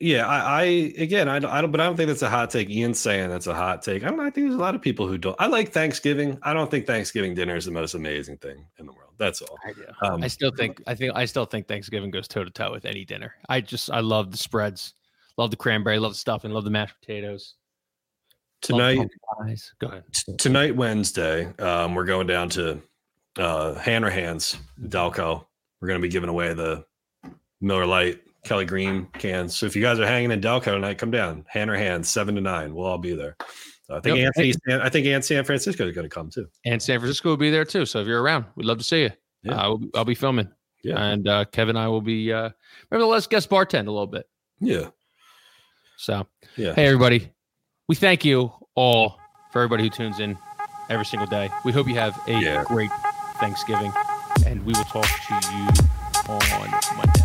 S2: yeah, I, I again I don't, I don't but I don't think that's a hot take. Ian's saying that's a hot take. I don't know, I think there's a lot of people who don't I like Thanksgiving. I don't think Thanksgiving dinner is the most amazing thing in the world. That's all.
S1: I.
S2: Um,
S1: I still think I think I still think Thanksgiving goes toe to toe with any dinner. I just I love the spreads, love the cranberry, love the stuffing, love the mashed potatoes.
S2: tonight.
S1: Go ahead.
S2: t- tonight Wednesday, um, we're going down to uh Hanner Hands, Delco. We're gonna be giving away the Miller Lite Kelly Green cans. So if you guys are hanging in Delco tonight, come down. Hanner Hands, seven to nine. We'll all be there. So I think
S1: Yep.
S2: Anthony, I think and San Francisco is going to come too.
S1: And San Francisco will be there too. So if you're around, we'd love to see you.
S2: Yeah.
S1: Uh, I'll, I'll be filming.
S2: Yeah.
S1: And uh, Kevin and I will be, uh, let's guest bartend a little bit.
S2: Yeah,
S1: So,
S2: yeah.
S1: hey, everybody. We thank you all for everybody who tunes in every single day. We hope you have a
S2: Yeah.
S1: great Thanksgiving. And we will talk to you on Monday.